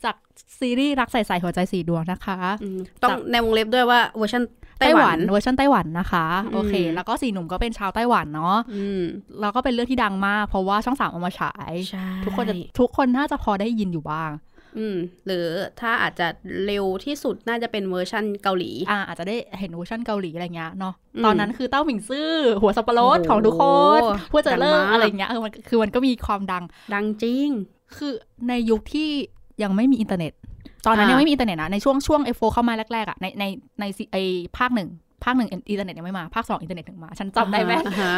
จากซีรีส์รักใส่ใส่หัวใจสีดวงนะคะอืมต้องในวงเล็บด้วยว่าเวอร์ชันไต้ไต้หหวัวันนเวอร์ชันไต้หวันนะคะอืมโอเค แล้วก็สี่หนุ่มก็เป็นชาวไต้หวันเนาะอืมแล้วก็เป็นเรื่องที่ดังมาก เพราะว่าช่องสามเอามาฉายใช่ทุกคนจะทุกคนน่าจะพอได้ยินอยู่บ้าง อืม หรือถ้าอาจจะเร็วที่สุดน่าจะเป็นเวอร์ชันเกาหลี อ่าอาจจะได้เห็นเวอร์ชันเกาหลีอะไรเงี้ยเนาะอืมตอนนั้นคือเต้าหมิงซื่อ หัวสับปะรดโอ้โหของทุกคนพูดจะเลิดักงมากอะไรเงี้ยเออมันคือมันก็มีความดัง ดังจริง คือในยุคที่ยังไม่มีอินเทอร์เน็ต ตอนนั้นอ่ายัยังไม่มีอินเทอร์เน็ตนะในช่วงช่วงเอฟโฟร์เข้ามาแรกๆอะในในในซีรีส์ภาคหนึ่งภาคหนึ่งอินเทอร์เน็ตยังไม่มา ภาคสองอินเทอร์เน็ตถึงมา ฉันจำได้แม่นอ่าฮะ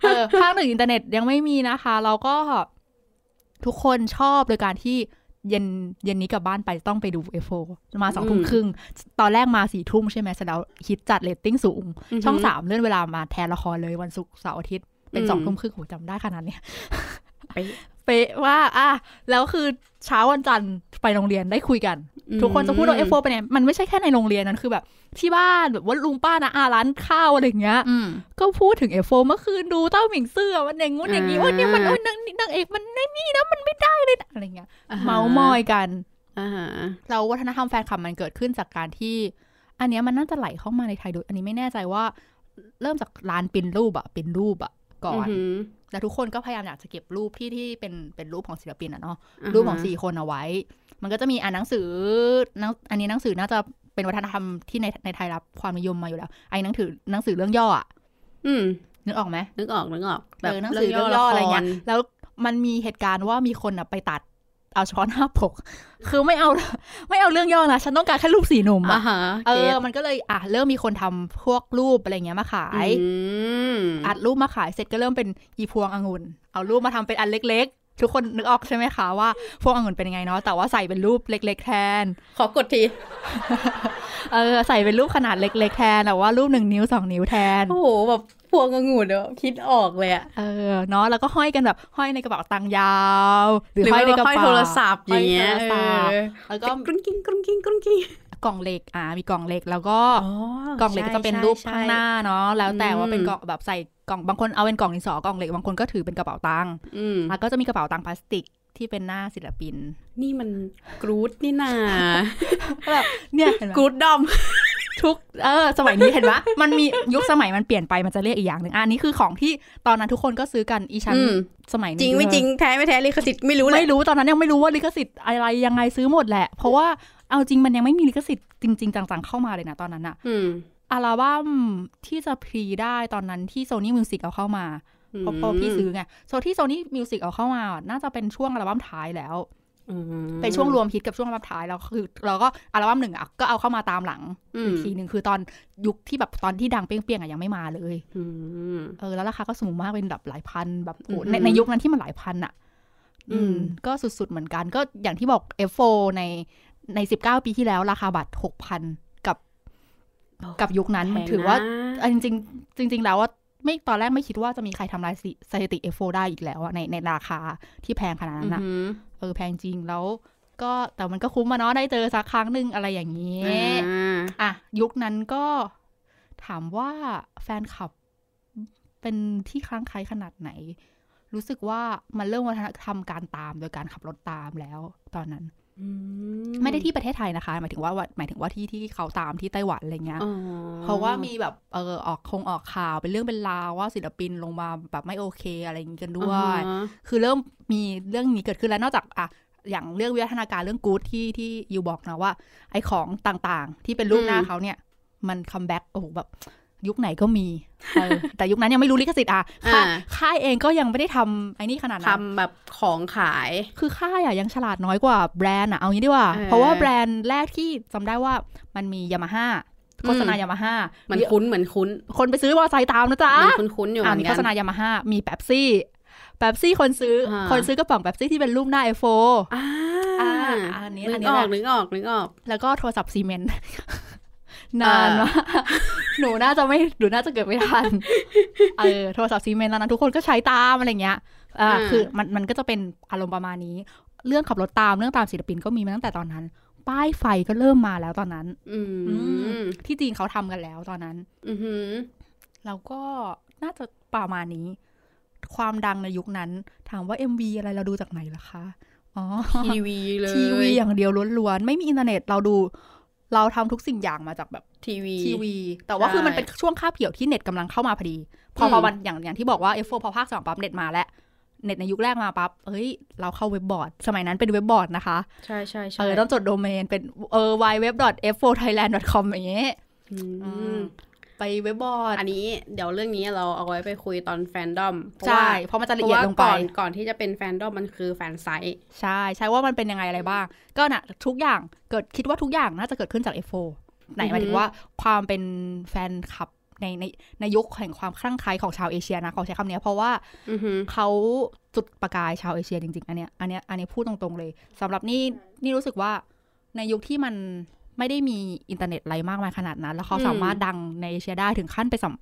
เออภาคหนึ่งอินเทอร์เน็ตยังไม่มีนะคะ เราก็ทุกคนชอบโดยการที่ เย็นเย็นนี้กลับบ้านไปต้องไปดูเอฟโฟร์มาสองทุ่มอืมครึ่ง ตอนแรกมาสี่ทุ่มใช่ไหมแสดงฮิตจัดเรตติ้งสูงอือหือช่องสามเลื่อนเวลามาแทนละครเลยวันศุกร์เสาร์อาทิตย์ เป็นอืมสองทุ่มครึ่งโหจำได้ขนาดเนี้ยไป เป๊ะว่าอะแล้วคือเช้าวันจันทร์ไปโรงเรียนได้คุยกัน ทุกคนจะพูดว่าเอฟโฟร์เป็นไงมันไม่ใช่แค่ในโรงเรียนนั้นคือแบบ ที่บ้านแบบว่าลุงป้านะอาร้านข้าวอะไรอย่างเงี้ยอืมก็พูดถึงเอฟโฟร์เมื่อคืนดูเต้าหมิงซื่อมันอย่างงู้นอย่างงี้อ่าว่าเนี่ยมันโอ้ยนางนางเอกมันไม่นี่นะมันไม่ได้เลยนะอะไรเงี้ยอ่ฮะเมาส์มอยกันอ่าฮะเราวัฒนธรรมแฟนคลับมันเกิดขึ้นจากการที่ อันเนี้ยมันน่าจะไหลเข้ามาในไทยโดยอันนี้ไม่แน่ใจว่า เริ่มจากร้านปริ้นรูปอะปริ้นรูปอะก่อนหื แล้วทุกคนก็พยายามอยากจะเก็บรูปที่ที่เป็นเป็นรูปของศิลปินอะเนาะาฮะรูปของสี่คนเอาไว้ มันก็จะมีอ่านหนังสือหนังอันนี้หนังสือน่าจะเป็นวัฒนธรรมที่ในในไทยรับความนิยมมาอยู่แล้ว ไอ้หนังสือหนังสือเรื่องย่ออะอืมนึกออกไหมนึกออกนึกออกเออหนังสือเรื่องย่ออะไรเงี้ยแล้วมันมีเหตุการณ์ว่ามีคนอะไปตัด เอาเฉพาะหน้าปก คือไม่เอาไม่เอาเรื่องย่อนะ ฉันต้องการแค่รูปสีหนุ่มอ่าอะฮะเอก็อตมันก็เลยอะเริ่มมีคนทำพวกรูปอะไรเงี้ยมาขายอืมอัดรูปมาขายเสร็จก็เริ่มเป็นอีพวงองุ่น เอารูปมาทำเป็นอันเล็กๆ ทุกคนนึกออกใช่ไหมคะว่าพวงองุ่นเป็นยังไงเนาะ แต่ว่าใส่เป็นรูปเล็ก ๆ แทน ขอกดที เออ ใส่เป็นรูปขนาดเล็ก ๆ แทนแต่ว่ารูปหนึ่งนิ้วสองนิ้วแทน โอ้โหแบบ พวงองุ่นเดี๋ยวคิดออกเลยอะเออเนาะแล้วก็ห้อยกันแบบห้อยในกระเป๋าตังค์ยาวหรือหรือห้อยในว่ากระห้อยเป๋าโทรศัพท์อย่างเงี้ยห้โทรศัพท์เออแล้วก็กรุ้งกิ้งกรุ้งกิ้งกรุ้งกิ้งกล่องเหล็กอ่ามีกล่องเหล็กแล้วก็อ๋อกล่องเหล็กก็จะเป็นรูปข้างหน้าเนาะแล้วแต่ว่าอืมเป็นกล่องแบบใส่กล่องบางคนเอาเป็นกล่องดินสอกล่องเหล็กบางคนก็ถือเป็นกระเป๋าตังค์อืมแล้วก็จะมีกระเป๋าตังค์พลาสติกที่เป็นหน้าศิลปิน นี่มันกรูดนี่นาแบบเนี่ยเห็นไหมกรูดดอม ทุกเออสมัยนี้เห็นปะมันมียุคสมัยมันเปลี่ยนไปมันจะเรียกอีกอย่างหนึ่งอะอันนี้คือของที่ตอนนั้นทุกคนก็ซื้อกันอีชั้นอืมสมัยนี้จริงไม่จริงแท้ไม่แท้ลิขสิทธิ์ไม่รู้เลยไม่รู้ตอนนั้นยังไม่รู้ว่าลิขสิทธิ์อะไรยังไงซื้อหมดแหละ เพราะว่าเอาจริงมันยังไม่มีลิขสิทธิ์จริง ๆ จังๆเข้ามาเลยนะตอนนั้นอะอืมอัลบั้มที่จะพรีได้ตอนนั้นที่ Sony Music เอาเข้ามาเพราะเพราะพี่ซื้อไงโซที่ Sony Music เอาเข้ามา น่าจะเป็นช่วงอัลบั้มท้ายแล้วอืม เป็นช่วงรวมฮิตกับช่วงอัลบั้มท้ายแล้วคือ เราก็อัลบั้มหนึ่งอะก็เอาเข้ามาตามหลังอือีมกทีหนึ่งคือตอนยุคที่แบบตอนที่ดังเปรี้ยงๆอะยังไม่มาเลยอืมเออแล้วราคาก็สูงมากเป็นแบบหลายพันแบบโอ้อือหือในในยุคนั้นที่มันหลายพันอะอืมอืม ก็สุดๆเหมือนกัน ก็อย่างที่บอก F4 ในในสิบเก้าปีที่แล้วราคาบัตรหกพันกับ กับยุคนั้นมันถือว่าแพงนะเออจริงๆจริงๆแล้วว่าไม่ตอนแรกไม่คิดว่าจะมีใครทำลายสถิสถิติ F4 ได้อีกแล้วอะในในราคาที่แพงขนาดนั้นอะอืม เออแพงจริงแล้วก็แต่มันก็คุ้มมาเนาะได้เจอสักครั้งหนึ่งอะไรอย่างนี้อ่าอะยุคนั้นก็ถามว่าแฟนคลับเป็นที่คลั่งไคล้ขนาดไหน รู้สึกว่ามันเริ่มวัฒนธรรมการตามโดยการขับรถตามแล้ว ตอนนั้นอื ไม่ได้ที่ประเทศไทยนะคะ หมายถึงว่าหมายถึงว่าที่ที่เขาตามที่ไต้หวันอะไรเงี้ยอ๋อเพราะว่ามีแบบเออออกคงออกข่าวเป็นเรื่องเป็นราวว่าศิลปินลงมาแบบไม่โอเคอะไรอย่างงี้กันด้วยอ่าฮะคือเริ่มมีเรื่องนี้เกิดขึ้นแล้วนอกจากอะอย่างเรื่องวิวัฒนาการเรื่องกู๊ดที่ที่ you บอกนะว่า ไอของต่างๆ ที่เป็นรูปหน้าเขาเนี่ย มัน comeback โอ้โหแบบ ยุคไหนก็มีเออแต่ยุคนั้นยังไม่รู้ลิขสิทธิ์อะค่ายอ่าค่ายเองก็ยังไม่ได้ทำไอ้นี่ขนาดนั้นทำแบบของขาย คือค่ายอะยังฉลาดน้อยกว่าแบรนด์อะ เอางี้ดีกว่าเออเพราะว่าแบรนด์แรกที่จำได้ว่ามันมียามาฮ่าโฆษณายามาฮ่าเหมือนคุ้นเหมือนคุ้น คนไปซื้อมอเตอร์ไซค์ตามนะจ๊ะเหมือนคุ้นคุ้นๆอยู่เหอ่ามือมีนโฆกันษณายามาฮ่ามีเป๊ปซี่แป๊บซี่คนซื้ออาคนซื้อกระป๋องแป๊บซี่ที่เป็นรูปหน้าไอโฟอ่าอ่าอันนี้นึอันกนี้อแหอละกนึกออกนึกออก แล้วก็โทรศัพท์ซีเมนต์ นานมากหนูน่าจะไม่หนูน่าจะเกิดไม่ทันเออโทรศัพท์ซีเมนต์ตอนนั้นทุกคนก็ใช้ตามอะไรเงี้ยอ่าอ่าคือมันมันก็จะเป็นอารมณ์ประมาณนี้ เรื่องขับรถตามเรื่องตามศิลปินก็มีมาตั้งแต่ตอนนั้น ป้ายไฟก็เริ่มมาแล้วตอนนั้น อือืมที่จีนเขาทำกันแล้วตอนนั้น อือหือแล้วก็น่าจะประมาณนี้ ความดังในยุคนั้น ถามว่า MV อะไรเราดูจากไหนล่ะคะ อ๋อ ทีวีเลย ทีวีอย่างเดียวล้วนๆ ไม่มีอินเทอร์เน็ตเราดู เราทำทุกสิ่งอย่างมาจากแบบทีวีทีวี แต่ว่าใช่คือมันเป็นช่วงคาบเกี่ยวที่เน็ตกำลังเข้ามาพอดี พออืมพอวันอย่างอย่างที่บอกว่า F4 พอภาคสองปั๊บเน็ตมาแล้วเน็ตในยุคแรกมาปั๊บเฮ้ย เราเข้าเว็บบอร์ด สมัยนั้นเป็นเว็บบอร์ดนะคะ ใช่ใช่ใช่เออต้องจดโดเมนเป็นเออ y w e b f 4 thailand com อย่างเงี้ยอือืมม ไปเว็บบอร์ด อันนี้เดี๋ยวเรื่องนี้เราเอาไว้ไปคุยตอนแฟนดอมเพราะใช่ว่าเพราะมันจะเพละราะเอียดว่าลงไปก่อนก่อนที่จะเป็นแฟนดอมมันคือแฟนไซต์ใช่ใช่ว่ามันเป็นยังไงอะไรบ้าง ก็น่ะทุกอย่างเกิดคิดว่าทุกอย่างน่าจะเกิดขึ้นจาก F4 ไหนหมายถึงว่าความเป็นแฟนคลับในในในยุคแห่งความคลั่งไคล้ของชาวเอเชียนะเขาใช้คำเนี้ยเพราะว่าอือหือเขาจุดประกายชาวเอเชียจริงๆอันเนี้ยอันเนี้ยอันเนี้ยพูดตรงๆเลยสำหรับนี่นี่รู้สึกว่าในยุคที่มัน ไม่ได้มีอินเทอร์เน็ตอะไรมากมายขนาดนั้น แล้วเขาอืมสามารถดังในเอเชียได้ถึงขั้นไปสัม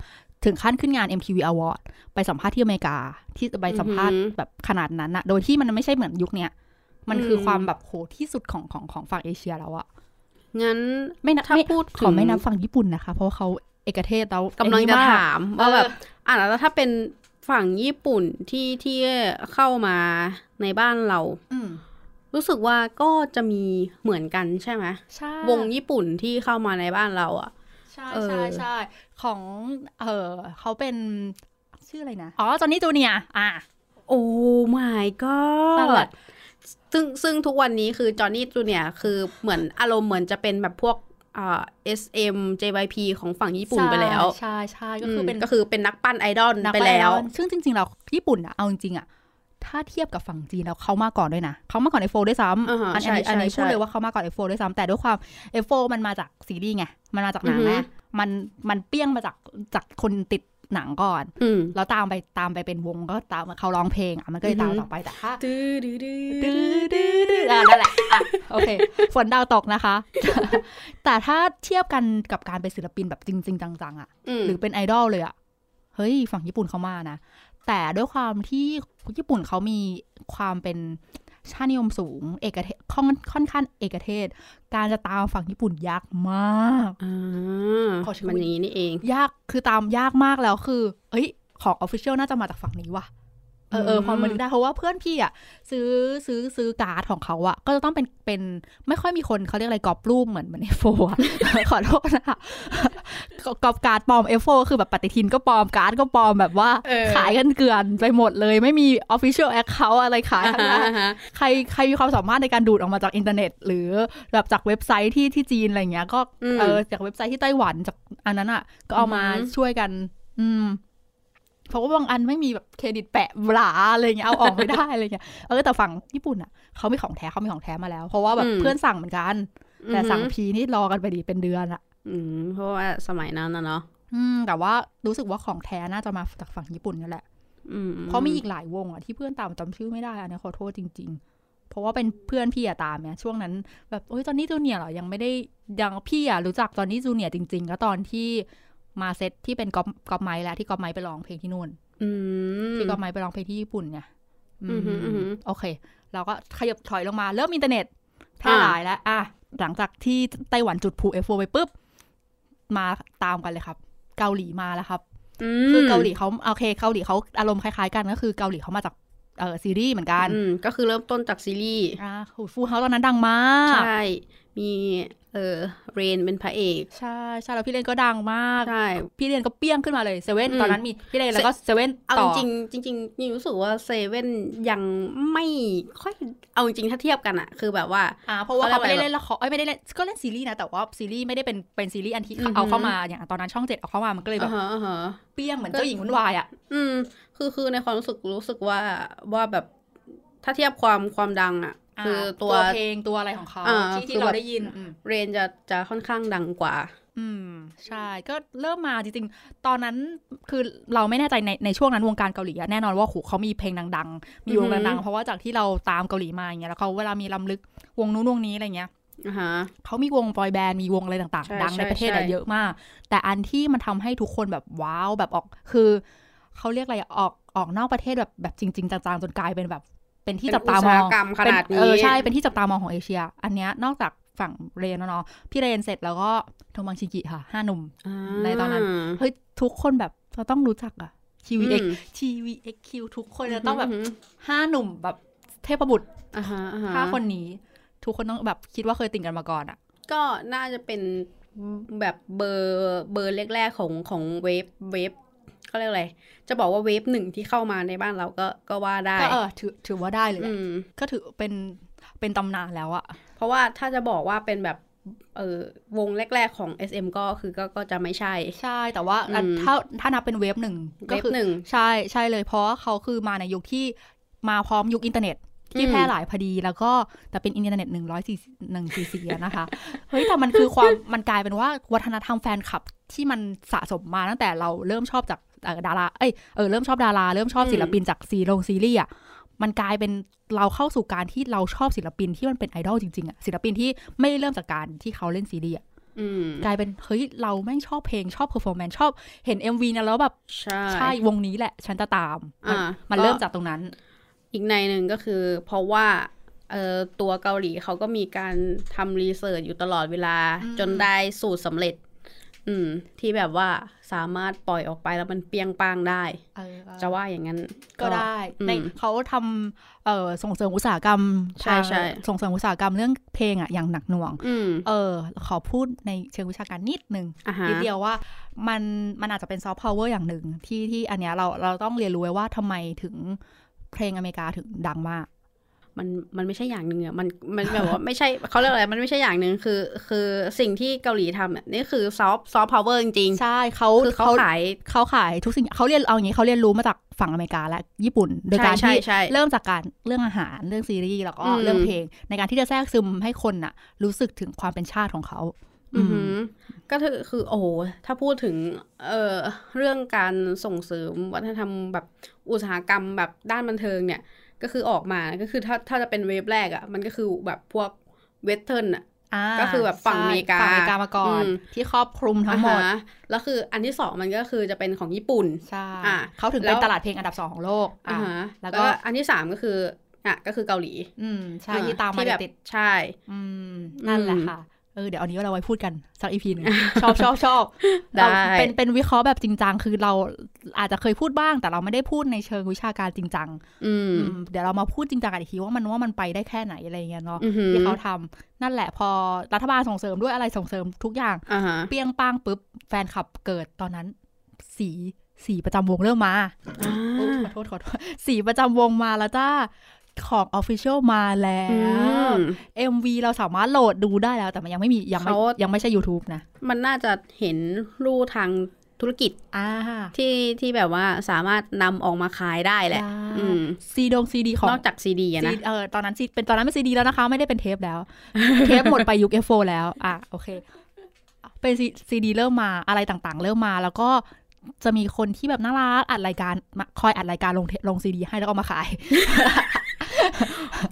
ถึงขั้นขึ้นงาน MTV Award ไปสัมภาษณ์ที่อเมริกา ที่ไปสัมภาษณ์แบบขนาดนั้นอะโดยที่มันไม่ใช่เหมือนยุคเนี้ยมันคือความแบบโหที่สุดของของของฝั่งเอเชียแล้วอะงั้นไม่นับถ้าไม่พูดขถึองไม่นับฝั่งญี่ปุ่นนะคะ เพราะว่าเขาเอกเทศแล้วกำลังไอ้นี่จะมากถามว่าแบบอะแล้วถ้าเป็นฝั่งญี่ปุ่นที่ที่เข้ามาในบ้านเรา อืม รู้สึกว่าก็จะมีเหมือนกันใช่ไหมใช่วงญี่ปุ่นที่เข้ามาในบ้านเราอะ ใช่เออใช่ใช่ของเออเขาเป็นชื่ออะไรนะ อ๋อจอนนี่จูเนียอะ โอ้ my นั่นแห god ละซึ่งซึ่งทุกวันนี้คือจอห์นนี่จูเนียคือเหมือนอารมณ์เหมือนจะเป็นแบบพวกอ่า SM JYP ของฝั่งญี่ปุ่นไปแล้ว ใช่ใช่ก็คือเป็นมก็คือเป็นนักปั้นไอดอลนักไปแล้วดซึ่งจริง ๆ เราญี่ปุ่นอะเอาจริงๆอะ ถ้าเทียบกับฝั่งจีนแล้วเขามาก่อนด้วยนะเขามาก่อน F4 ด้วยซ้อ่าฮะำอันใช่นี้อันนี้ใช่พูดเลยใช่ว่าเขามาก่อน F4 ด้วยซ้ำแต่ด้วยความ F4 มันมาจากซีรีส์ไงมันมาจากหนังอือฮึนะมันมันเปี้ยงมาจากจากคนติดหนังก่อนอืมแล้วตามไปตามไปเป็นวงก็ตามเขาร้องเพลงอะมันก็เลยตามอือฮึต่อไปแต่ถ้าดื้อดื้อดื้อดื้อดื้อดื้ออะนั่นแหละอะโอเค ฝนดาวตกนะคะ แต่ถ้าเทียบกันกับการเป็นศิลปินแบบจริง ๆ จังๆ อะมหรือเป็นไอดอลเลยอะ เฮ้ย ฝั่งญี่ปุ่นเขามานะ แต่ด้วยความที่ญี่ปุ่นเขามีความเป็นชาตินิยมสูง เอกเทศค่อนค่อนข้างเอกเทศ การจะตามฝั่งญี่ปุ่นยากมากอ่าขอชื่อมันอย่างนี้นี่เอง ยากคือตามยากมากแล้วคือ เอ้ย ของ official น่าจะมาจากฝั่งนี้ว่ะ เออเออพอมานึกได้เพราะว่าเพื่อนพี่อะซื้อซื้อซื้อการ์ดของเขาอะ ก็จะต้องเป็นเป็นไม่ค่อยมีคนเขาเรียกอะไรกรอบรูปเหมือนเหมือนเอฟโฟร์อะขอโทษนะคะกรอบการ์ดปลอมเอฟโฟร์คือแบบปฏิทินก็ปลอมการ์ดก็ปลอมแบบว่าเออขายกันเกลื่อนไปหมดเลย ไม่มี official account อะไรขายอ่าทั้งฮะนั้นอ่าฮะใครใครมีความสามารถในการดูดออกมาจากอินเทอร์เน็ต หรือแบบจากเว็บไซต์ที่ที่จีนอะไรเงี้ยก็อืมเออจากเว็บไซต์ที่ไต้หวันจากอันนั้นอะ ก็เอามาอือหือช่วยกัน อืม เพราะว่าบางอันไม่มีแบบเครดิตแปะหราอะไรเงี้ยเอาออกไม่ได้อะไรเงี้ยเออแต่ฝั่งญี่ปุ่นอะเขามีของแท้เขามีของแท้มาแล้ว เพราะว่าแบบเพื่อนสั่งเหมือนกัน แต่สั่งพีนี่รอกันไปดีเป็นเดือนอะ อืมเพราะว่าสมัยนั้นนะเนาะอืม แต่ว่ารู้สึกว่าของแท้น่าจะมาจากฝั่งญี่ปุ่นนี่แหละอืมเพราะมีอีกหลายวงอะที่เพื่อนตามจำชื่อไม่ได้อันนี้ขอโทษจริง ๆ เพราะว่าเป็นเพื่อนพี่อะตามเนี่ยช่วงนั้น แบบโอ้ยตอนนี้จูเนียร์เหรอยังไม่ได้ยังพี่อะรู้จักตอนนี้จูเนียร์จริง ๆ ก็ตอนที่ มาเซตที่เป็นก๊อปก๊อปไม้แล้วที่ก๊อปไม้ไปร้องเพลงที่นู่นอืมที่ก๊อปไม้ไปร้องเพลงที่ญี่ปุ่นเนี่ยอือหืออือหือโอเค เราก็ขยับถอยลงมาเริ่มอินเทอร์เน็ตแพร่หลายแล้ว อะหลังจากที่ไต้หวันจุดพูเอฟโไปปุ๊บ มาตามกันเลยครับ เกาหลีมาแล้วครับมคือเกาหลีเขาโอเคเกาหลีเขาอารมณ์คล้ายๆกันก็คือเกาหลีเขามาจากเออซีรีส์เหมือนกันอืมก็คือเริ่มต้นจากซีรีส์อ่าฟูเฮาตอนนั้นดังมาก ใช่ มีเออเรนเป็นพระเอกใช่ใช่แล้วพี่เลนก็ดังมากใช่พี่เลนก็เปี้ยงขึ้นมาเลยเซเว่นอืมตอนนั้นมีพี่เลนแล้วก็เซเว่นเอาต่อจริงๆจริงๆนี่รู้สึกว่าเซเว่นยังไม่ค่อยเอาจริงๆถ้าเทียบกันอะคือแบบว่าอ่าเพราะว่าเขาเขาเรีไม่ยกอะไรได้เล่นละครเอ้ยไม่ได้เล่นก็เล่นซีรีส์นะแต่ว่าซีรีส์ไม่ได้เป็นเป็นซีรีส์อันที่อือหือเอาเข้ามาอย่างตอนนั้นช่องเจ็ดเอาเข้ามามันก็เลยแบบอ่าฮะอ่าฮะเปี้ยงเหมือนเจ้าหญิงวุ่นวายอะอืมคือคือในความรู้สึกรู้สึกว่าว่าแบบถ้าเทียบความความดังอะ คือตัวเพลงตัวอะไรของเขาอ่าที่คืที่อเราแบบได้ยินอืมเรนจะจะค่อนข้างดังกว่า อืม ใช่ ก็เริ่มมาจริงๆ ตอนนั้นคือเราไม่แน่ใจในในช่วงนั้นวงการเกาหลีอะแน่นอนว่าโหเขามีเพลงดังๆ มีวงอือหือดังๆ เพราะว่าจากที่เราตามเกาหลีมาอย่างเงี้ยแล้วเขาเวลามีลำลึกวงนู้นวงนี้อะไรเงี้ยอ่าฮะเขามีวงบอยแบนด์มีวงอะไรต่างใช่ๆดังในใช่ประเทศอะใช่เยอะมาก แต่อันที่มันทำให้ทุกคนแบบว้าวแบบออกคือเขาเรียกอะไรอะออกออกนอกประเทศแบบแบบจริง ๆจังๆจนกลายเป็นแบบ เป็นที่จับตามเป็นออุตสงหกรรมขเป็นนาดเอนี้อใช่เป็นที่จับตามองของเอเชีย อันเนี้ยนอกจากฝั่งเรนแล้วเนาะพี่เรนเสร็จแล้วก็โทมังชิกิค่ะห้าหนุ่มอ่าในตอนนั้นเฮ้ยทุกคนแบบจะต้องรู้จักอะ TVX อืม TVXQ ทุกคนจะต้องแบบมห้าหนุ่มแบบเทพบุตรอ่าฮะอ่าฮะห้าคนนี้ ทุกคนต้องแบบคิดว่าเคยติ่งกันมาก่อนอะก็น่าจะเป็นแบบเบอร์เบอร์แรกๆของของเวฟเวฟ เขาเรียกอะไร จะบอกว่า wave หนึ่งที่เข้ามาในบ้านเราก็ก็ว่าได้ ก็เออถือถือว่าได้เลยแหอืละมก็ถือเป็นเป็นตำนานแล้วอะเพราะว่าถ้าจะบอกว่าเป็นแบบเออวงแรก ๆ ของ SM ก็คือก็ก็จะไม่ใช่ ใช่แต่ว่าอันอืมถ้าถ้านับเป็น wave หนึ่งเวก็คือ wave หนึ่งใช่ใช่เลยเพราะว่าเขาคือมาในยุคที่มาพร้อมยุคอินเทอร์เน็ตที่อืมแพร่หลายพอดีแล้วก็แต่เป็นอินเทอร์เน็ตหนึ่งร้อยสี่หนึ่งสี่สี่นะคะ เฮ้ย แต่มันคือความมันกลายเป็นว่าวัฒนธรรมแฟนคลับที่มันสะสมมาตั้งแต่เราเริ่มชอบจากเอ่อ ดารา เอ้ย เออ เริ่มชอบดารา เริ่มชอบศิลปินจากซีรงซีรีส์อะ มันกลายเป็นเราเข้าสู่การที่เราชอบศิลปินที่มันเป็นไอดอลจริงๆอะ ศิลปินที่ไม่ได้เริ่มจากการที่เขาเล่นซีรีส์อะอืมกลายเป็น เฮ้ย เราแม่งชอบเพลงชอบ performance ชอบเห็น MV นะแล้วแบบ ใช่ใช่วงนี้แหละ ฉันจะตาม มันอ่ามันก็เริ่มจากตรงนั้น อีกในหนึ่งก็คือ เพราะว่าเอ่อตัวเกาหลีเขาก็มีการทำ research อยู่ตลอดเวลาอืมจนได้สูตรสำเร็จ อืม ที่แบบว่าสามารถปล่อยออกไปแล้วมันเปรี้ยงปร้างได้เออจะว่าอย่างนั้นก็ได้อืมในเขาทำเอ่อส่งเสริมอุตสาหกรรมใช่ทางใช่ส่งเสริมอุตสาหกรรมเรื่องเพลงอะอย่างหนักหน่วงอืมเออ ขอพูดในเชิงวิชาการนิดนึงอ่าฮะนิดเดียวว่ามันมันอาจจะเป็นซอฟต์พาวเวอร์อย่างหนึ่งที่ที่อันเนี้ยเราเราต้องเรียนรู้ไว้ว่าทำไมถึงเพลงอเมริกาถึงดังมาก มันมันไม่ใช่อย่างหนึ่งอะมันมันแบบว่าไม่ใช่เขาเรียกอะไรมันไม่ใช่อย่างหนึ่งคือ คือสิ่งที่เกาหลีทำอะนี่คือซอฟต์ซอฟต์พาวเวอร์จริงใช่เขาๆคือเขาขายเขาขายทุกสิ่งเขาเรียนเอาอย่างนี้เขาเรียนรู้มาจากฝั่งอเมริกาและญี่ปุ่น โดยใช่การใช่ที่ใช่เริ่มจากการเรื่องอาหารเรื่องซีรีส์แล้วก็อืมเรื่องเพลง ในการที่จะแทรกซึมให้คนน่ะ รู้สึกถึงความเป็นชาติของเขาอือหือก็คือคือโอ้โหถ้าพูดถึงเอ่อเรื่องการส่งเสริมวัฒนธรรมแบบอุตสาหกรรมแบบด้านบันเทิงเนี่ย ก็คือออกมาก็คือถ้าถ้าจะเป็น wave แรกอะ มันก็คือแบบพวก western อะอ่าก็คือแบบฝั่งใช่อเมริกาฝั่งอเมริกามาก่อนอืมที่ครอบคลุมทั้งหมดอ่าฮะแล้วคืออันที่สองมันก็คือจะเป็นของญี่ปุ่นใช่อะเขาถึงแล้เป็นตลาดเพลงอันดับสองของโลกอ่าอ่าฮะแล้แล้วแล้วก็ก็อันที่สามก็คืออะก็คือเกาหลี อืมใช่อ่ที่ตามมาแบบติดใช่ๆอืมนั่นแหละอืมค่ะ เออเดี๋ยวอันนี้เราไว้พูดกันสัก EP หนึ่งชอบชอบชอบได้เราเป็นเป็นวิเคราะห์แบบจริงจังคือเราอาจจะเคยพูดบ้าง แต่เราไม่ได้พูดในเชิงวิชาการจริงจังอืมอืมเดี๋ยวเรามาพูดจริงจังกันอีกทีว่ามันว่ามันไปได้แค่ไหนอะไรอย่างเงี้ยเนาะอือหือที่เขาทำนั่นแหละพอรัฐบาลส่งเสริมด้วยอะไรส่งเสริมทุกอย่างอ่าฮะเปี้ยงป้างปุ๊บแฟนคลับเกิดตอนนั้น สีสีประจำวงเริ่มมาอ่าโอ้ขอโทษขอโทษสีประจำวงมาแล้วจ้า ของ Official มาแล้อืวม MV เราสามารถโหลดดูได้แล้ว แต่มันยังไม่มียังไม่เขายังไม่ใช่ YouTube นะ มันน่าจะเห็นลู่ทางธุรกิจอ่าที่ที่แบบว่าสามารถนำออกมาขายได้แหละอืมซีดงซีดีของนอกจากซีดีอะนะซีเออตอนนั้นซีเป็นตอนนั้นเป็นซีดีแล้วนะคะ ไม่ได้เป็นเทปแล้ว เทปหมดไปยุค F4 แล้ว อะโอเค เป็นซีดีเริ่มมาอะไรต่างๆ เริ่มมาแล้วก็จะมีคนที่แบบน่ารักอัดรายการมาคอยอัดรายการลงเทปลงซีดีให้แล้วก็เอามาขาย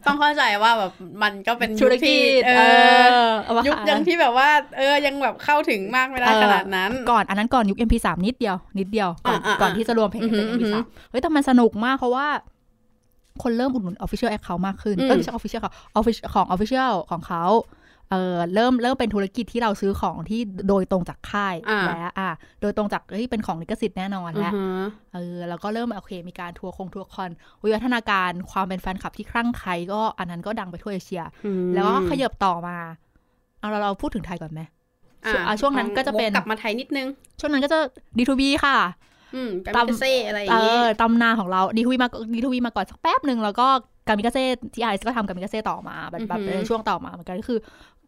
ต้องเข้าใจว่าแบบมันก็เป็นธุยุรคกิที่จเอเอออเอามายุคขายยังที่แบบว่า เออยังแบบเข้าถึงมากไม่ได้เออขนาดนั้น ก่อนอันนั้นก่อนยุค MP3 นิดเดียว นิดเดียว ก่อนอ่าๆๆก่อนที่จะรวมเพลงเป็นอือหือ MP3 เฮ้ยแต่มันสนุกมากเพราะว่าคนเริ่มอุดหนุน Official Account มากขึ้นอืมเออไม่ใช่ Official เขา Official ของ Official ของเขา เออเริ่มเริ่มเป็นธุรกิจที่เราซื้อของที่โดยตรงจากค่ายอ่าแล้วอะโดยตรงจากเฮ้ยเป็นของลิขสิทธิ์แน่นอนอือแล้วฮะเออแล้วก็เริ่มโอเค มีการทัวร์คงทัวร์คอนวิวัฒนาการความเป็นแฟนคลับที่คลั่งไคล้ก็อันนั้นก็ดังไปทั่วเอเชียอืมแล้วก็ขยับต่อมาเอาเราเราพูดถึงไทยก่อนไหมอะช่วงอะช่วงนั้นก็จะเป็นวกกลับมาไทยนิดนึง ช่วงนั้นก็จะ D2B ค่ะอืมกาตามมิเซ่อะไรอย่าเองงี้อตำนานของเราดีทวีมาดีทวีมาก่อนสักแป๊บหนึ่งแล้วก็กามิกาเซ่ที่ไอซ์ก็ทำกามิกาเซ่ต่อมาแบบแบบอือหือในช่วงต่อมาเหมือนกันก็คือ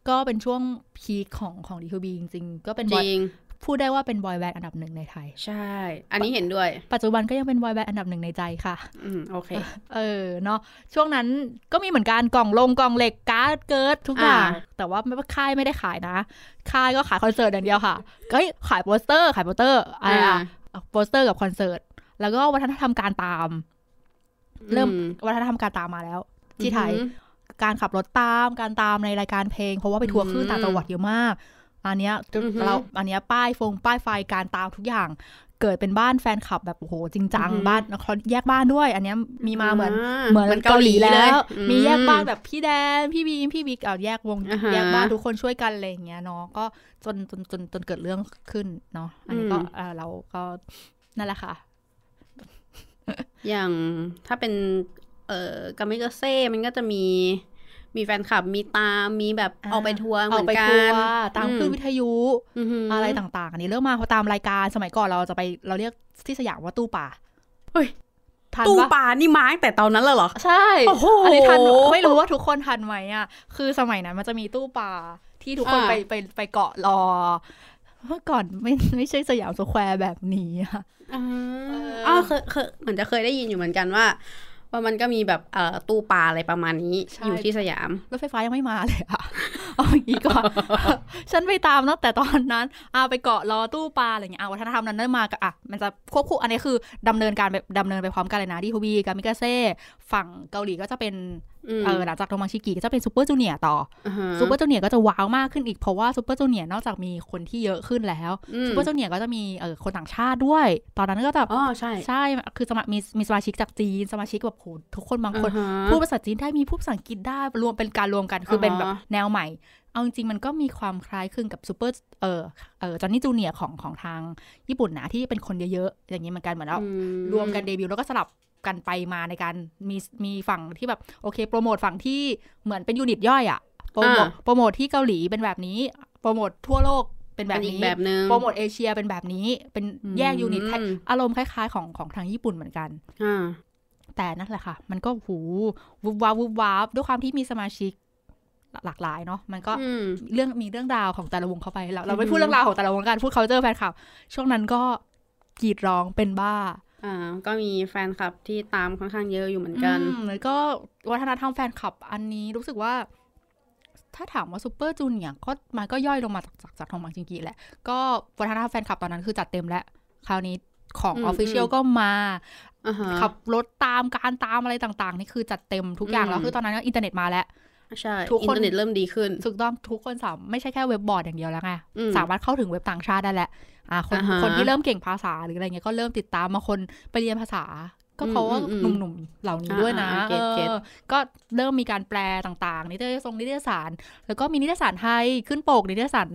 ก็เป็นช่วงพีคของของดีทวีจริง ๆ ก็เป็นจบอยริงพูดได้ว่าเป็นบอยแบนด์อันดับหนึ่งในไทย ใช่ อันนี้เห็นด้วย ปัจจุบันก็ยังเป็นบอยแบนด์อันดับหนึ่งในใจค่ะ อืม โอเค เออ เนาะ ช่วงนั้นก็มีเหมือนกัน กล่องลง กล่องเหล็ก การ์ด เกิร์ดทุกอย่างอ่าแต่ว่าไม่ว่าค่ายไม่ได้ขายนะ ค่ายก็ขายคอนเสิร์ตอย่างเดียวค่ะ ก็ขายโปสเตอร์ ขายโปสเตอร์อะไรอะโปสเตอร์กับคอนเสิร์ต แล้วก็วัฒนธรรมการตาม เริ่มอืมวัฒนธรรมการตามมาแล้ว ที่ไทยอือหือ การขับรถตาม การตามในรายการเพลง เพราะว่าไปทัวร์คลื่นอืมต่างจังหวัดเยอะมาก อันเนี้ยอือหือเราอันเนี้ยป้ายฟงป้ายไฟการตามทุกอย่างเกิดเป็นบ้านแฟนคลับแบบโอ้โหจริงจังอือหือบ้านเขาแยกบ้านด้วย อันเนี้ยมีมาเหมือนาเหมือนมันเกาหลีแล้วอืมีแยกบ้านแบบพี่แดนพี่บีมพี่บิ๊กเอาแยกวงอ่าฮะแยกบ้านทุกคนช่วยกันอะไรอย่างเงี้ยเนาะก็จนจนจนจนเกิดเรื่องขึ้นเนาะอันนี้ก็อืมเอ่อเราก็นั่นแหละค่ะ อย่างถ้าเป็น เอ่อกามิกาเซ่มันก็จะมีมีแฟนคลับมีตาม มีแบบอ่าออกไปทัวร์เหออมืกอนไปกัทัวนร์ตามคลื่นอืวิทยุอือหือะไรต่างๆ อันนี้เริ่มมาเพราะตามรายการสมัยก่อนเราจะไปเราเรียกที่สยามว่าตู้ป่าเฮ้ยทันตู้ปะปลานี่มาตั้งแต่ตอนนั้นเลยเหรอ ใช่โอ้โหอันนี้ทันไม่รู้ว่าทุกคนทันไหมอะ คือสมัยนั้นมันจะมีตู้ป่าที่ทุกคนอ่าไปไปไปเกาะรอเมื่อก่อนไม่ไม่ใช่สยามสแควร์แบบนี้อะอ่าเอออ๋อเคยเคยเหมือนจะเคยได้ยินอยู่เหมือนกันว่า ว่ามันก็มีแบบเอ่อตู้ปลาอะไรประมาณนี้ อยู่ที่สยามรถไฟฟ้ายังไม่มาเลยอะเอาอย่างนี้ก่อนฉันไปตามตั้งแต่ตอนนั้นอาไปเกาะรอตู้ปลาอะไรเงี้ยอะวัฒนธรรมนั้นได้มากับอะมันจะควบคู่อันนี้คือดำเนินการแบบดำเนินไปพร้อมกันเลยนะดีทูบีกามิกาเซ่ฝั่งเกาหลีก็จะเป็นม เออหลังจากทงบังชินกิก็จะเป็นซูเปอร์จูเนียร์ต่ออ่าฮะซูเปอร์จูเนียร์ก็จะว้าวมากขึ้นอีกเพราะว่าซูเปอร์จูเนียร์นอกจากมีคนที่เยอะขึ้นแล้วอืมซูเปอร์จูเนียร์ก็จะมีเออคนต่างชาติด้วย ตอนนั้นก็จะอ๋อใช่ใช่คือสมามีมีสมาชิกจากจีนสมาชิกแบบโหทุกคนบางคนอ่าฮะพูดภาษาจีนได้มีพูดภาษาอังกฤษได้รวมเป็นการรวมกันคือเป็นแบบอ่าฮะแนวใหม่เอาจริงๆมันก็มีความคล้ายคลึงกับซูเปอร์เออเออจอห์นนี่จูเนียร์ของของทางญี่ปุ่นนะที่เป็นคนเยอะๆอย่างนี้เหมือนกันเหมือนแล้วอืมรวมกันเดบิวต์แล้วก็สลับ กันไปมาในการมีมีฝั่งที่แบบโอเคโปรโมทฝั่งที่เหมือนเป็น unit ย่อยอะโปรโมทอ่าโปรโมทที่เกาหลีเป็นแบบนี้ โปรโมททั่วโลกเป็นแบบนี้เป็นอีกแบบนึงโปรโมทเอเชียเป็นแบบนี้เป็นแยก unit อืมอารมณ์คล้าย ๆ ของของทางญี่ปุ่นเหมือนกันอ่าแต่นั่นแหละค่ะ มันก็หูวุบวาบวุบวาบด้วยความที่มีสมาชิกหลากหลายเนาะมันก็อืมเรื่องมีเรื่องราวของแต่ละวงเข้าไปเราเราไม่อือฮึพูดเรื่องราวของแต่ละวงกันพูด culture แฟนคลับช่วงนั้นก็กรีดร้องเป็นบ้า อ่าก็มีแฟนคลับที่ตามค่อนข้างเยอะอยู่เหมือนกันอืมแล้วก็วัฒนธรรมแฟนคลับอันนี้รู้สึกว่า ถ้าถามว่าซูเปอร์จูเนียร์ก็มันก็ย่อยลงมาจากจากจากทงบังชินกิแหละ ก็วัฒนธรรมแฟนคลับตอนนั้นคือจัดเต็มแล้ว คราวนี้ของอืม official อืมก็มาอ่าฮะขับรถตามการตามอะไรต่างๆ นี่คือจัดเต็มทุกอย่างอืมแล้ว คือตอนนั้นก็อินเทอร์เน็ตมาแล้วใช่ทุกคนอินเทอร์เน็ตเริ่มดีขึ้นถูกต้องทุกคนสามไม่ใช่แค่เว็บบอร์ดอย่างเดียวแล้วไงอืมสามารถเข้าถึงเว็บต่างชาติได้แหละ อ่าคนอ่าฮะคนที่เริ่มเก่งภาษาหรืออะไรเงี้ยก็เริ่มติดตามมาคนไปเรียนภาษา ก็เพราะว่าอืมอืมหนุ่มๆเหล่านี้ด้วยนะอ่าอ่า get get เออก็เริ่มมีการแปลต่างๆนิตยสงนิตยสาร แล้วก็มีนิตยสารไทยขึ้นปกนิตยสาร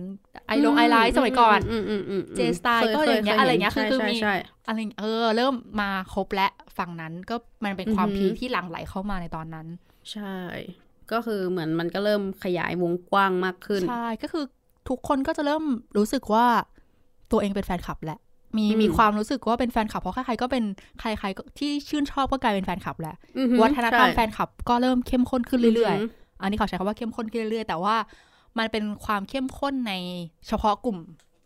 ไอลงไอไลท์สมัยก่อนอืมอืมอืมเจสไตล์ก็อย่างเงี้ยอะไรเงี้ยคือคือมีใช่อะไรเออ เริ่มมาครบและฝั่งนั้นก็มันเป็นความอือหืพีอคที่หลั่งไหลเข้ามาในตอนนั้น ใช่ ก็คือเหมือนมันก็เริ่มขยายวงกว้างมากขึ้นใช่ก็คือทุกคนก็จะเริ่มรู้สึกว่า ตัวเองเป็นแฟนคลับแหละ มีอืมมีความรู้สึกว่าเป็นแฟนคลับเพราะใครๆก็เป็นใครๆก็ที่ชื่นชอบก็กลายเป็นแฟนคลับแหละอือหือวัฒนธรรมใช่แฟนคลับก็เริ่มเข้มข้นขึ้นเรื่อยหืๆอันนี้เขาใช้คำว่าเข้มข้นขึ้นเรื่อยๆ แต่ว่ามันเป็นความเข้มข้นในเฉพาะกลุ่ม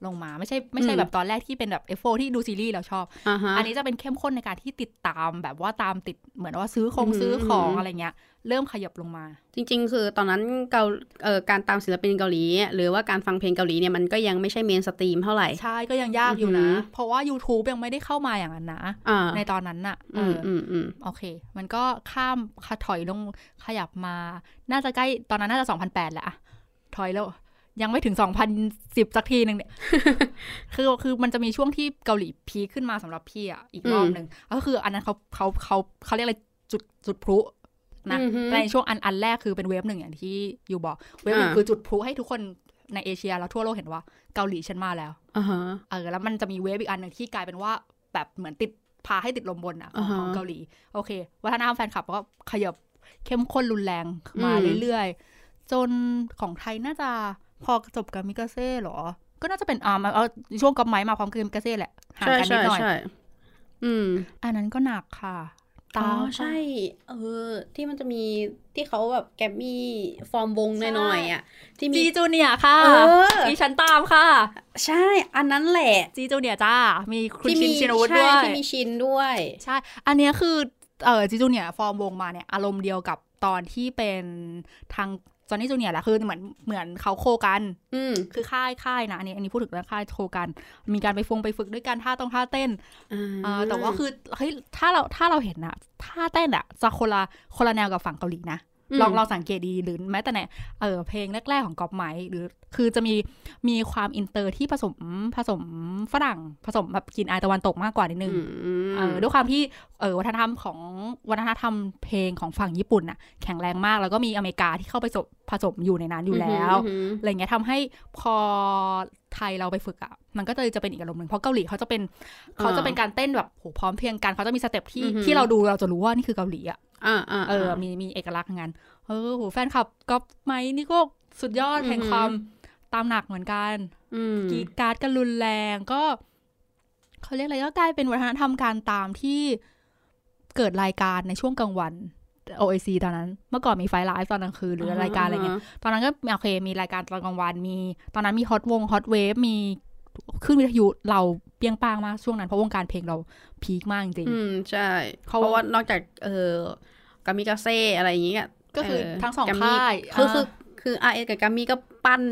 ลงมาไม่ใช่ไม่ใช่แบบตอนแรกที่เป็นแบบ F4 ที่ดูซีรีส์เราชอบอ่าฮะอันนี้จะเป็นเข้มข้นในการที่ติดตามแบบว่าตามติดเหมือนว่าซื้อของอือหือซื้อของอือหือออะไรเงี้ย เริ่มขยับลงมา จริง ๆ คือตอนนั้นเกาเอ่อการตามศิลปินเกาหลี หรือว่าการฟังเพลงเกาหลีเนี่ยมันก็ยังไม่ใช่ mainstream เท่าไหร่ ใช่ก็ยังยากอยู่อือหืนะเพราะว่า YouTube ยังไม่ได้เข้ามาอย่างนั้นนะอ่าในตอนนั้นน่ะเออืมอออืมอืมโอเค มันก็ข้ามขถอยลงขยับมา น่าจะใกล้ตอนนั้นน่าจะ2008แหละอะถอยแล้ว ยังไม่ถึง 2010 สักทีหนึ่งเนี่ย คือคือมันจะมีช่วงที่เกาหลีพีคขึ้นมาสำหรับพี่อะอีกรอบหนึ่งก็คืออันนั้นเขาเขาเขาเขาเรียกอะไรจุดจุดพลุนะอือฮึแต่ในช่วงอันอันแรกคือเป็นเวฟหนึ่งอย่างที่อยู่บอก เวฟหนึ่งอ่าคือจุดพลุให้ทุกคนในเอเชียแล้วทั่วโลกเห็นว่าเกาหลีฉันมาแล้วอ่าฮะเออแล้วมันจะมีเวฟอีกอันหนึ่งที่กลายเป็นว่าแบบเหมือนติดพาให้ติดลมบนอะของอ่าฮะของเกาหลี โอเค วัฒนธรรมแฟนคลับก็ขยับเข้มข้นรุนแรงมาอืมเรื่อยๆจนของไทยน่าจะ พอจบกับมิกาเซ่เหรอ ก็น่าจะเป็นอ่ามาเอาช่วงกับไม้มาพร้อมกับมิกาเซ่แหละห่างใช่กันนิใช่ดหน่อยใช่อืม อันนั้นก็หนักค่ะอ๋ตาอใช่ เออ ที่มันจะมีที่เขาแบบแกรมมี่ฟอร์มวงหน่อยๆอะ ที่มีจีจูเนียร์ค่ะเออดิฉันตามค่ะ ใช่ อันนั้นแหละจีจูเนียร์จ้า มีคุณที่ชิมีนชินวุฒิใช่ด้วยที่มีชินด้วย ใช่ อันเนี้ยคือเออจีจูเนียร์ฟอร์มวงมาเนี่ย อารมณ์เดียวกับตอนที่เป็นทาง จอห์นนี่จูเนียร์แหละคือเหมือนเหมือนเขา co กัน อืมคือค่ายค่ายนะอันนี้อันนี้พูดถึงเรื่องค่าย co กัน มีการไปฟงไปฝึกด้วยกันท่าต้องท่าเต้นอ่าเออแต่ว่าคือเฮ้ยถ้าเราถ้าเราเห็นอะท่าเต้นอะจะคนละคนละแนวกับฝั่งเกาหลีนะ ลองลองสังเกตดีหรือแม้แต่ในเออเพลงแรก ๆ ของกอล์ฟไมค์หรือ คือจะมีมีความอินเตอร์ที่ผสมผสมฝรั่งผสมแบบกลิ่นอายตะวันตกมากกว่านิดนึงอืมเออด้วยความที่เออวัฒนธรรมของวัฒนธรรมเพลงของฝั่งญี่ปุ่นน่ะ แข็งแรงมากแล้วก็มีอเมริกาที่เข้าไปผสมผสมอยู่ในนั้นอยู่แล้วอืมอะไรเงี้ยทำให้พอไทยเราไปฝึกอะมันก็เลยจะเป็นอีกอารมณ์หนึ่งเพราะเกาหลีเขาจะเป็นเขาจะเป็นการเต้นแบบโหพร้อมเพรียงกันเขาจะมี step ที่อือหือที่เราดูเราจะรู้ว่านี่คือเกาหลีอะอ่า อ่าเออ มีมีเอกลักษณ์งั้นเออโหแฟนคลับกอล์ฟไมค์นี่ก็สุดยอดแห่งความตามหนักเหมือนกันอืมกรี๊ดกร๊าดกันรุนแรงก็เขาเรียกอะไรก็กลายเป็นวัฒนธรรมการตามที่เกิดรายการในช่วงกลางวัน OIC ตอนนั้น เมื่อก่อนมีไฟว์ไลฟ์ตอนกลางคืนหรือรายการอะไรเงี้ย ตอนนั้นก็โอเคมีรายการตอนกลางวันมี ตอนนั้นมีฮอตวงฮอตเวฟมีขึ้นวิทยุเราเปรี ยงปร้างมากช่วงนั้นเพราะวงการเพลงเราพีคมากจริงอืมใช่ เพเขาราะว่านอกจากเออกามิกาเซ่อะไรอย่างเงี้ยก็คือเทั้งสองแกมมี่ค่ายคืออ่าคือคืออาเอกับกามิก็ปั้น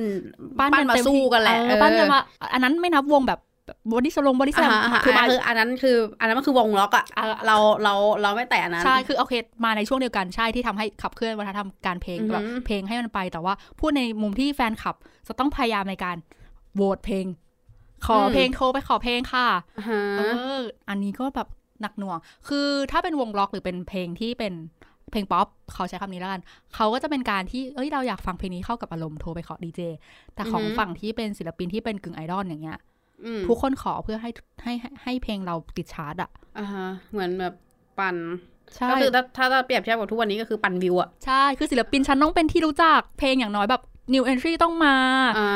ปั้นกันมาเต็มสู้ที่กันแหละเออเออปั้นกันมาอันนั้นไม่นับวงแบบบอดี้สลงบอดี้แซอ่ามฮะคือมาคืออันนั้นคือ อันนั้นมันคือวงล็อกอะอ่าเราเราเราไม่แตะอันนั้น ใช่คือโอเคมาในช่วงเดียวกันใช่ที่ทำให้ขับเคลื่อนวัฒนธรรมการเพลงอือหือแบบเพลงให้มันไปแต่ว่าพูดในมุมที่แฟนคลับจะต้องพยายามในการโหวตเพลง ขอเพลงโทรไปขอเพลงค่ะอ่าฮะเอออันนี้ก็แบบหนักหน่วง คือถ้าเป็นวงล็อกหรือเป็นเพลงที่เป็นเพลงป๊อปเขาใช้คำนี้แล้วกัน เขาก็จะเป็นการที่เอ้ยเราอยากฟังเพลงนี้เข้ากับอารมณ์โทรไปขอดีเจแต่ของฝั่งที่เป็นศิลปินที่เป็นกึ่งไอดอลอย่างเงี้ยอืมทุกคนขอเพื่อให้ให้ให้ให้เพลงเราติดชาร์ตอะอ่าฮะเหมือนแบบปั่นใช่ก็คือถ้าถ้าถ้าเปรียบเทียบกับทุกวันนี้ก็คือปั่นวิวอะใช่ คือศิลปินฉันต้องเป็นที่รู้จักเพลงอย่างน้อยแบบ new entry ต้องมาอ่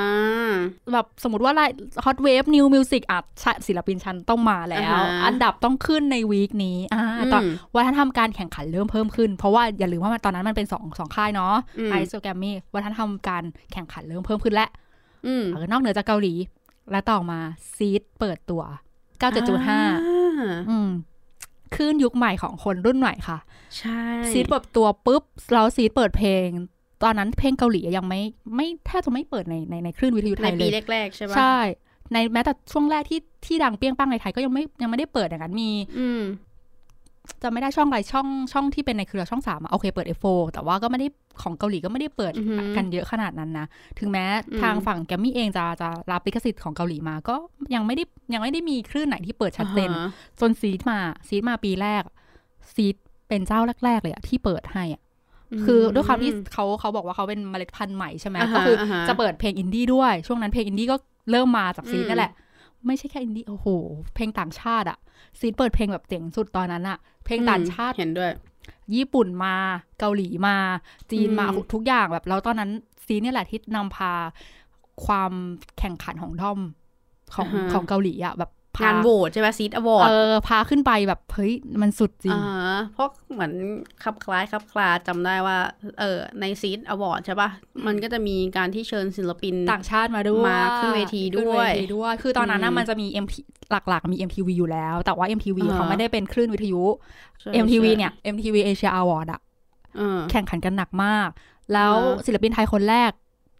าแบบสมมติว่า hot wave new music อะใช่ศิลปินฉันต้องมาแล้วอ่าฮะอันดับต้องขึ้นในวีคนี้อ่าตอนอืมวัฒนธรรมการแข่งขันเริ่มเพิ่มขึ้น เพราะว่าอย่าลืมว่ามันตอนนั้นมันเป็นสองสองค่ายเนาะอืมไอซ์แกรมมี่วัฒนธรรมการแข่งขันเริ่มเพิ่มขึ้นและอืมเออนอกเหนือจากเกาหลี และต่อมาซีดเปิดตัว97.5อ่าอืมขึ้นยุคใหม่ของคนรุ่นใหม่ค่ะ ใช่ ซีดเปิดตัวปุ๊บแล้วซีดเปิดเพลง ตอนนั้นเพลงเกาหลียังไม่ไม่แทบจะไม่เปิดในในในคลื่นวิทยุไทในยเลปียแรกๆใช่ปะใช่ ในแม้แต่ช่วงแรกที่ที่ดังเปรี้ยงป้างในไทยก็ยังไม่ยังไม่ได้เปิดอย่างนั้นมี อืมจะไม่ได้ช่องอะไรช่องช่องที่เป็นในเครือช่องสามอะโอเคเปิด F4 แต่ว่าก็ไม่ได้ของเกาหลีก็ไม่ได้เปิดอือหือกันเยอะขนาดนั้นนะ ถึงแม้อืมทางฝั่งแกมมี่เองจะจะรับลิขสิทธิ์ของเกาหลีมาก็ยังไม่ได้ยังไม่ได้มีคลื่นไหนที่เปิดชัดเจนอ่าฮะจนซีดมาซีดมาปีแรกซีดเป็นเจ้าแรก ๆ เลยอะที่เปิดให้อะ คือด้วยความที่เขาเขาบอกว่าเขาเป็นเมล็ดพันธุ์ใหม่ใช่ไหมาฮะก็คืออาฮะจะเปิดเพลงอินดี้ด้วย ช่วงนั้นเพลงอินดี้ก็เริ่มมาจากซีดอืมนั่นแหละ ไม่ใช่แค่อินดี้โอ้โห เพลงต่างชาติอะซีดเปิดเพลงแบบเจ๋งสุดตอนนั้นอะเพลงต่างชาติเห็นด้วย ญี่ปุ่นมาเกาหลีมา จีนมาอืมทุกอย่างแบบแล้วตอนนั้นซีดเนี่ยแหละที่นำพาความแข่งขันของด้อมของของเกาหลีอะแบบพ งานโหวตใช่ไหมซีดอวอร์ดเออพาขึ้นไปแบบเฮ้ยมันสุดจริงอ่าเพราะเหมือนคลับคล้ายคลับคลาจำได้ว่า เออในซีดอวอร์ดใช่ปะมันก็จะมีการที่เชิญศิลปินต่างชาติมาด้วยมาขึ้นเวทีด้วยขึ้นเวทีด้วย คือตอนนั้นน่ะอืมมันจะมี MP หลักๆมี MTV อยู่แล้ว แต่ว่า MTV อ่าฮะเขาไม่ได้เป็นคลื่นวิทยุใช่ MTV ใช่เนี่ย MTV Asia Award อะเออแข่งขันกันหนักมาก แล้วอ่าศิลปินไทยคนแรก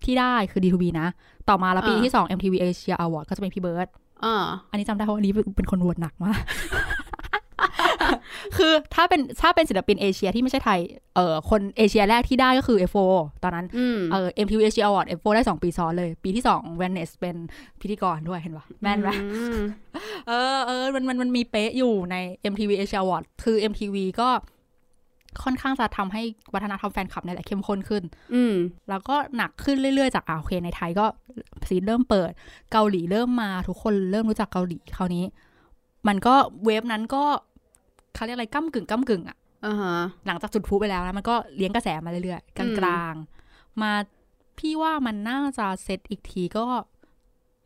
ที่ได้คือ D2B นะ ต่อมาแล้วปีอ่าที่ 2 MTV Asia Award ก็จะเป็นพี่เบิร์ด อ่าอันนี้จำได้เพราะอันนี้เป็นคนโหวตหนักมากคือถ้าเป็นถ้าเป็นศิลปินเอเชียที่ไม่ใช่ไทย เออคนเอเชียแรกที่ได้ก็คือ F4 ตอนนั้นอืมเออ MTV Asia Award F4 ได้ 2 ปีซ้อนเลย ปีที่2 v a n n e s เป็นพิธีกรด้วยเห็นปะแม่นไหมอืมเออเออมันมันมันมีเป๊ะอยู่ใน MTV Asia Award คือ MTV ก็ ค่อนข้างจะทำให้วัฒนธรรมแฟนคลับเนี่ยแหละเข้มข้นขึ้น อืมแล้วก็หนักขึ้นเรื่อยๆจากอ่าโอเคในไทยก็ซีนเริ่มเปิด เกาหลีเริ่มมาทุกคนเริ่มรู้จักเกาหลีคราวนี้ มันก็เวฟนั้นก็เขาเรียกอะไรก้ากึ่งก้ากึ่งอะอ่าฮะหลังจากจุดพลุไปแล้วนะมันก็เลี้ยงกระแสมาเรื่อยๆกลอืมางๆมาพี่ว่ามันน่าจะเซตอีกทีก็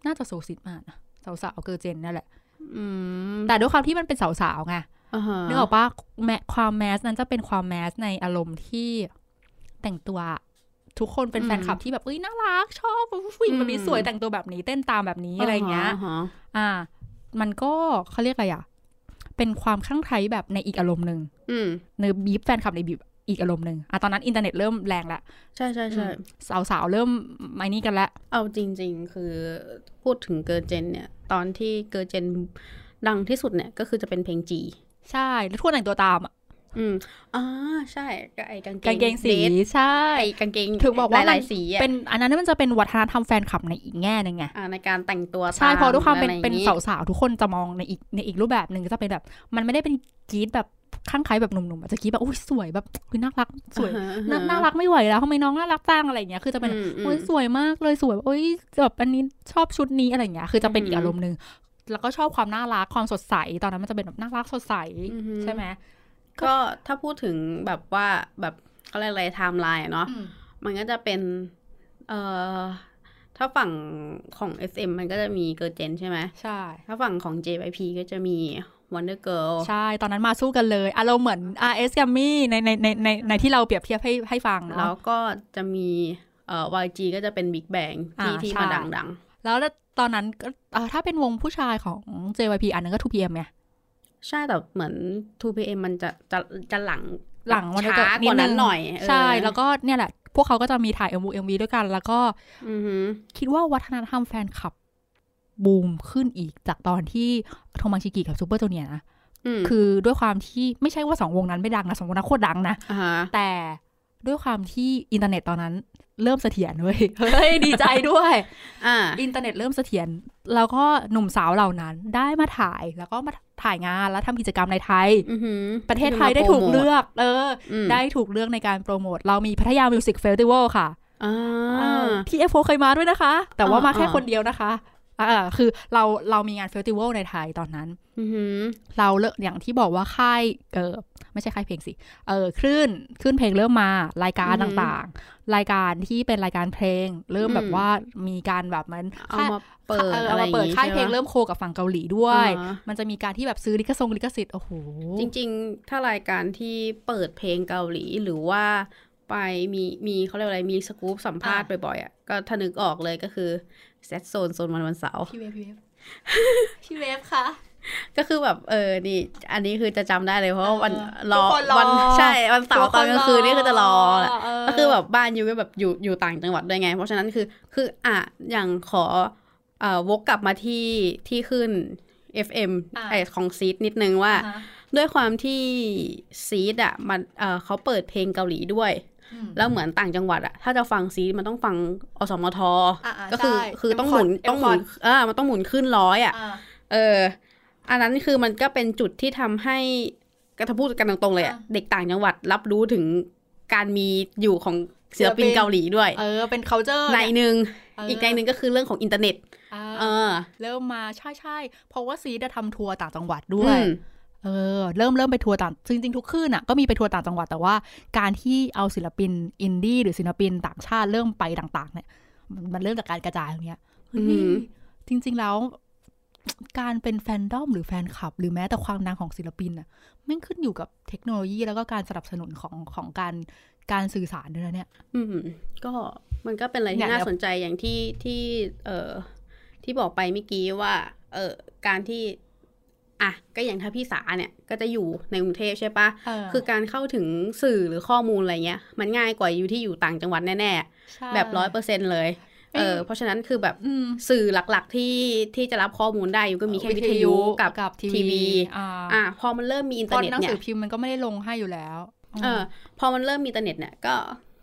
น่าจะโซชิมากนะสาวๆเกิร์ลเจนนั่นแหละอืมแต่ด้วยความที่มันเป็นสาวๆไงอ่าฮะ นึกออกปะแมความ mass นั้นจะเป็นความ mass ในอารมณ์ที่แต่งตัวทุกคนเป็นแฟนคลับที่แบบเอ้ยน่ารัก ชอบผู้หญิงแบบนี้สวยแต่งตัวแบบนี้เต้นตามแบบนี้อะไรอย่างเงี้ยาฮะอ่า มันก็เขาเรียกอะไรอะ เป็นความคลั่งไคล้แบบในอีกอารมณ์หนึ่งอืมใน vibe แฟนคลับใน vibe อีกอารมณ์หนึ่งอะตอนนั้นอินเทอร์เน็ตเริ่มแรงละใช่ใช่ใช่สาวๆเริ่มไอ้นี่กันละเอาจริง ๆ คือพูดถึงเกอร์เจนเนี่ย ตอนที่เกอร์เจนดังที่สุดเนี่ยก็คือจะเป็นเพลงจี ใช่แล้วทั่วแต่งตัวตามอะอืมอ่าใช่ก็ไอ้กางเกงกางเกงสีดทใช่ไอ้กางเกงถึงบอกว่าหมัลานยๆสีอะเป็นอันนั้นมันจะเป็นวัฒนธรรมแฟนคลับในอีกแง่หนึ่งไงอ่าในการแต่งตัวใช่ตเพราะด้วยความเป็นอะไรอย่งเป็นงี้สาวๆทุกคนจะมองในอีกในอีกรูปแบบหนึ่งก็จะเป็นแบบ มันไม่ได้เป็นกรีดแบบข้างใครแบบหนุ่มๆอาจจะกรี๊ดแบบอุ้ยสวยแบบอุ้ยน่ารักสวยอ่าฮะน่าน่ารักไม่ไหวแล้วทำไมน้องน่ารักจังอะไรอย่างเงี้ยคือจะเป็นอืมอืมโอ้ยสวยมากเลยสวยโอ้ยแบบอันนี้ชอบชุดนี้อะไรอย่างเงี้ยคือจะเป็นอีกอืมอารมณ์หนึ่ง แล้วก็ชอบความน่ารักความสดใส ตอนนั้นมันจะเป็นแบบน่ารักสดใสอือฮึใช่ไหมก็ถ้าพูดถึงแบบว่าแบบเขาเรียกอะไรไทม์ไลน์เนาะอืมมันก็จะเป็น เอ่อถ้าฝั่งของ SM มันก็จะมีเกิร์ลเจนใช่ไหมใช่ ถ้าฝั่งของ JYP ก็จะมี Wonder Girl ใช่ ตอนนั้นมาสู้กันเลยอารมณ์เหมือน RS กัมมี่ในในในในในที่เราเปรียบเทียบให้ให้ฟัง แล้เนาะวก็จะมีเอ่อ YG ก็จะเป็น Big Bang ที่อ่าที่ใช่มาดังแล้ว ตอนนั้นก็เอ่อถ้าเป็นวงผู้ชายของ JYP อันนั้นก็ 2PM ไงๆใช่แต่เหมือน 2PM มันจะจะจะหลังหลังวันช้ากว่านั้นหน่อยเออใช่แล้วก็เนี่ยแหละ พวกเขาก็จะมีถ่าย MV MV ด้วยกัน แล้วก็อือฮึคิดว่าวัฒนธรรมแฟนคลับ บูมขึ้นอีกจากตอนที่โทโฮชินกิกับซูเปอร์จูเนียร์นะอืมคือด้วยความที่ไม่ใช่ว่าสองวงนั้นไม่ดังนะสองวงนั้นโคตรดังนะอ่าฮะแต่ด้วยความที่อินเทอร์เน็ตตอนนั้น เริ่มเสถียรเว้ยเฮ้ยดีใจด้วยอ่าอินเทอร์เน็ตเริ่มเสถียรแล้วก็หนุ่มสาวเหล่านั้นได้มาถ่ายแล้วก็มาถ่ายงานแล้วทำกิจกรรมในไทยอือหือประเทศไทยได้ถูกเลือก เอออืมได้ถูกเลือกในการโปรโมท เรามีพัทยามิวสิกเฟสติวัลค่ะอ่าที่เอฟโเคยมาด้วยนะคะ แต่ว่าอ่ามาแค่อ่าคนเดียวนะคะ อ่าคือเราเรามีงานเฟสติวัลในไทยตอนนั้นอือหือเราเลิกอย่างที่บอกว่าค่ายเออไม่ใช่ค่ายเพลงสิเออคลื่นคลื่นเพลงเริ่มมารายการอือหือต่างๆ รายการที่เป็นรายการเพลง เริ่มอืมแบบว่ามีการแบบเหมันเอามาเปิดเอออะเอาไรอมาย่างเปิดงี้ค่ายเพลงใช่ปะเริ่มโคกับฝั่งเกาหลีด้วยอ่ามันจะมีการที่แบบซื้อลิขสงลิขสิทธิ์โอ้โหจริง ๆ ถ้ารายการที่เปิดเพลงเกาหลีหรือว่าไปมีมีเขาเรียกว่าอะไรมีสกู๊ปสัมภาษณ์บ่อยๆอะก็ถ้านึกออกเลยก็คือ เซตโซนโซนวันวันเสาร์พี่เวฟพี่เวฟพี่เวฟค่ะก็คือแบบเออนี่ อันนี้คือจะจำได้เลยเพราะว่าวันเออรอทุกคนรอวันใช่วันเสาร์ตอนกลางคืนนี่คือจะรอแหละเก็คือแบบบ้านยูก็แบบอยู่อยู่ต่างจังหวัดด้วยไง เพราะฉะนั้นคือคืออะอย่างขอเอ่อวกกลับมาที่ที่ขึ้น FM อะไอของซีดนิดนึงว่าอ่าฮะด้วยความที่ซีดอะมันเอ่อเขาเปิดเพลงเกาหลีด้วยอืม แล้วเหมือนต่างจังหวัดอะถ้าจะฟังซีดมันต้องฟังอสมทอ่าๆก็คือใช่คือต้องหมุน M-Cod ต้องหมุนอ่ามันต้องหมุนขึ้นร้อยอะอ่าเออ อันนั้นคือมันก็เป็นจุดที่ทำให้ก็ถ้าพูดกันตรงๆเลยอะอะเด็กต่างจังหวัดรับรู้ถึงการมีอยู่ของศิลปินศิลปินเกาหลีด้วย เออ เป็น culture ในหนึ่งเอออีกในหนึ่งก็คือเรื่องของอินเทอร์เน็ตอ่าเออ เริ่มมาใช่ใช่เพราะว่าซีดทำทัวร์ต่างจังหวัดด้วยอืม เออเริ่มเริ่มไปทัวร์ต่างจริงๆทุกคืนอะก็มีไปทัวร์ต่างจังหวัดแต่ว่า การที่เอาศิลปินอินดี้หรือศิลปินต่างชาติเริ่มไปต่าง ๆ เนี่ย มันมันเริ่มจากการกระจายอย่างเงี้ยเฮ้ยอืมจริง ๆแล้วการเป็นแฟนดอมหรือแฟนคลับ หรือแม้แต่ความดังของศิลปินอะไม่งขึ้นอยู่กับเทคโนโลยีแล้วก็การสนับสนุนของของการการสื่อสารด้วยนะเนี่ย อืม ก็มันก็เป็นอะไรเนี่ที่ยน่าสนใจอย่างที่ที่ เอ่อที่บอกไปเมื่อกี้ว่า เอ่อการที่ อะก็อย่างถ้าพี่สาเนี่ยก็จะอยู่ในกรุงเทพใช่ปะเออคือการเข้าถึงสื่อหรือข้อมูลอะไรเงี้ย มันง่ายกว่าอยู่ที่อยู่ต่างจังหวัดแน่ใช่ๆแบบร้อยเปอร์เซ็นเลยเอ้เอยอเพราะฉะนั้นคือแบบอืมสื่อหลักๆที่ที่จะรับข้อมูลได้อยู่ก็มีแค่วิทยุกับกับทีทีวีอ่าอะพอมันเริ่มมีอินตเทออร์นเน็ตหนังเนี่สืยอพิมพ์มันก็ไม่ได้ลงให้อยู่แล้วเออพอมันเริ่มมีอินเทอร์เน็ตเนี่ยก็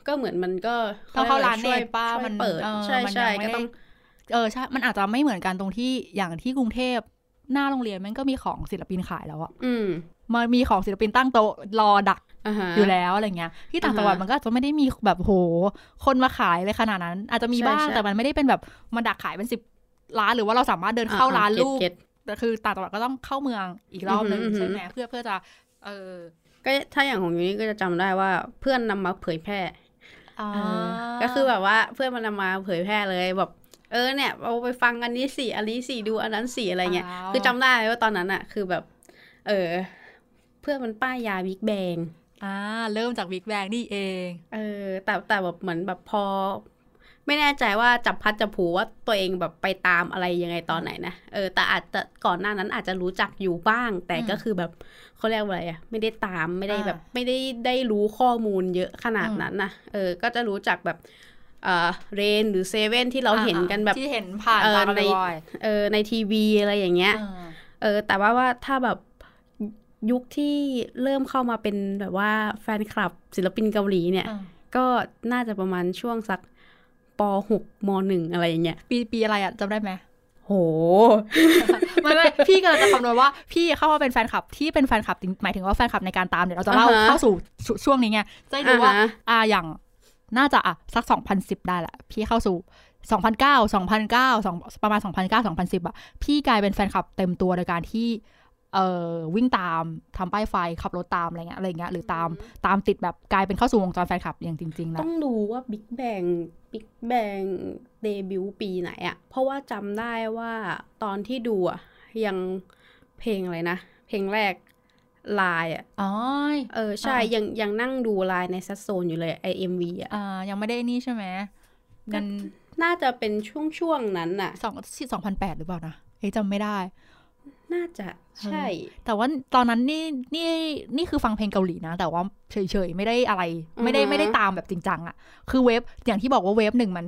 ก็เหมือนมันก็ต้องเข้าร้านช่วยเน็ตป้าช่วยมันเปิดเออใช่มันใช่ยังไม่ก็ได้ต้องเออใช่มันอาจจะไม่เหมือนกันตรงที่อย่างที่กรุงเทพ หน้าโรงเรียนมันก็มีของศิลปินขายแล้วอะอืมมันมีของศิลปินตั้งโต๊ะรอดักอ่าฮะอยู่แล้วอะไรเงี้ย ที่ต่างจังหวัดอ่าฮะมันก็อาจจะไม่ได้มีแบบโห คนมาขายเลยขนาดนั้น อาจจะมีใช่บ้างใช่แต่มันไม่ได้เป็นแบบมาดักขายเป็นสิบร้านหรือว่าเราสามารถเดินเข้าร้านอ่ลูกเก็ตแต่คือต่างจังหวัดก็ต้องเข้าเมืองอีกรอบนึงอือหือใช่ไหมเพื่อเพื่อจะ เออๆก็ถ้าอย่างของยูนี่ก็จะจำได้ว่าเพื่อนนำมาเผยแพร่อ่าเออก็คือแบบว่าเพื่อนมันนำมาเผยแพร่เลยแบบ เออเนี่ยเอาไปฟังอันนี้สิอันนี้สิดูอันนั้นสิอะไรเงี้ยาวคือจำได้ว่าตอนนั้นอะคือแบบ เออ เพื่อนมันป้ายยาบิ๊กแบงอ่าเริ่มจากบิ๊กแบงนี่เอง เออ แต่แต่แบบเหมือนแบบพอ ไม่แน่ใจว่าจับพัดจับผูว่าตัวเองแบบไปตามอะไรยังไงตอนไหนนะเออแต่อาจจะก่อนหน้านั้นอาจจะรู้จักอยู่บ้าง แต่ก็คือแบบเขาเรียกว่าอะไรอะไม่ได้ตามไม่ได้แบบ ไม่ได้ได้รู้ข้อมูลเยอะขนาดนั้นนะเออ ก็จะรู้จักแบบ เออเรนหรือเซเว่นที่เราเห็นกันแบบที่เห็นผ่านเออตากันในบ่อยเออในทีวีอะไรอย่างเงี้ยๆอ่าเออแต่ว่าว่าถ้าแบบยุคที่เริ่มเข้ามาเป็นแบบว่าแฟนคลับศิลปินเกาหลีเนี่ยอ่าก็น่าจะประมาณช่วงสักปหกมหนึ่งอะไรอย่างเงี้ยปีปีอะไรอะจำได้ไหมโหไม่ไม่พี่กำลังจะคำนวณว่าพี่เข้ามาเป็นแฟนคลับที่เป็นแฟนคลับจริงหมายถึงว่าแฟนคลับในการตามเนี่ยเราจะเล่าอ่าฮะเข้าสู่ชช่วงนี้ไงจะได้ดูว่าอ่าฮะอ่าอย่าง น่าจะอะสักสองพันสิบได้แหละพี่เข้าสู่สองพันเก้าสองพันเก้าสองประมาณสองพันเก้าสองพันสิบอะพี่กลายเป็นแฟนคลับเต็มตัวโดยการที่เอ่อวิ่งตามทำป้ายไฟขับรถตามอะไรเงี้ยอะไรเงี้ยหรือตามตามติดแบบกลายเป็นเข้าสู่วงจรแฟนคลับอย่างจริงๆแล้ต้วองดูว่าบิ๊กแบงบิ๊กแบงเดบิวต์ปีไหนอะเพราะว่าจำได้ว่าตอนที่ดูอะยังเพลงอะไรนะ เพลงแรก Lies อะอ๋อเออใช่อ่ายัยังยังนั่งดู Lies ในซัสโซนอยู่เลยไอ MV อะอ่ายังไม่ได้นี่ใช่ไหมมันน่าจะเป็นช่วงช่วงๆนั้นน่ะสองสองพันแปดหรือเปล่านะเอ้ยจำไม่ได้ น่าจะใช่ แต่ว่าตอนนั้นนี่นี่นี่คือฟังเพลงเกาหลีนะ แต่ว่าเฉยๆ ไม่ได้อะไร ไม่ได้อือฮึไม่ได้ตามแบบจริงจังอะคือ wave อย่างที่บอกว่า wave หนึ่งมัน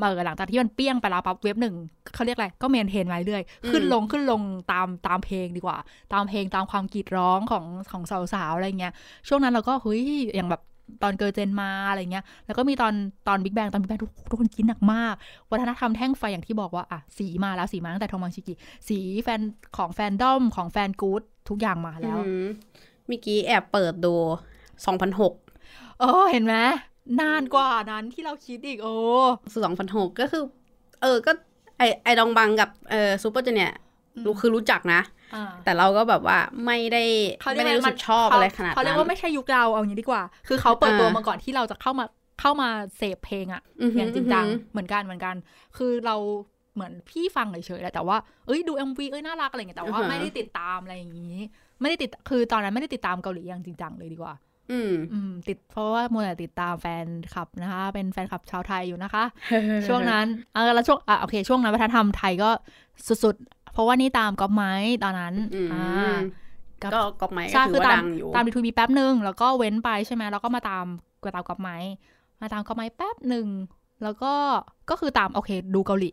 เออหลังจากที่มันเปี้ยงไปแล้วปั๊บ wave หนึ่งเขาเรียกอะไรก็ maintain ไว้เรื่อยขึ้นลงขึ้นลงตามตามเพลงดีกว่า ตามเพลงตามความกรีดร้องของของสาวๆอะไรเงี้ยช่วงนั้นเราก็เฮ้ยอย่างแบบตอนเกิร์ลเจนมาอะไรเงี้ย แล้วก็มีตอนตอนบิ๊กแบงตอนบิ๊กแบงทุกทุกคนกินหนักมาก วัฒนธรรมแท่งไฟอย่างที่บอกว่าอะสีมาแล้วสีมาตั้งแต่โทมังชิกิสีแฟนของแฟนดอมของ fan goods ทุกอย่างมาแล้วอืมเมื่อกี้แอบเปิดดู 2006เออเห็นไหม นานกว่านั้นที่เราคิดอีก โอ้คือ2006ก็คือ เออ ก็ ไอไอดงบังกับเออซูเปอร์เจเนี่ยรู้คือรู้จักนะอ่าแต่เราก็แบบว่าไม่ได้เขาเรียไม่ได้รู้สึกชอบอะไรขนาดขนาดนั้นเขาเรียกว่าไม่ใช่ยุคเราเอาอย่างนี้ดีกว่า คือเขาเปิดตัวอ่ามมาก่อนที่เราจะเข้ามาเข้ามาเสพเพลงอะอือหือย่างจริงจังอือหือเหมือนกันเหมือนกัน คือเราเหมือนพี่ฟังเฉยๆแหละแต่ว่าเอ้ยดู MV เอ้ยน่ารักอะไรอย่างเงี้ยแต่ว่าอ่าฮะไม่ได้ติดตามอะไรอย่างนี้ ไม่ได้ติดคือตอนนั้นไม่ได้ติดตามเกาหลีอย่างจริงจังเลยดีกว่าอืมอืม ติดเพราะว่ามัวแต่ติดตามแฟนคลับนะคะ เป็นแฟนคลับชาวไทยอยู่นะคะ ช่วงนั้นเออแล้วช่วงอะโอเค ช่วงนั้นวัฒนธรรมไทยก็สุดๆ เพราะว่านี่ตามก๊อฟไม้ตอนนั้นอืมอ่ากับก็ก็ไม่ใช่ก็คืออว่าตามดังอยู่ตามดีทูบีแป๊บหนึ่งแล้วก็เว้นไปใช่ไหมแล้วก็มาตามตามกอล์ฟไมค์มาตามกอล์ฟไมค์แป๊บหนึ่งแล้วก็ก็คือตามโอเค ดูเกาหลี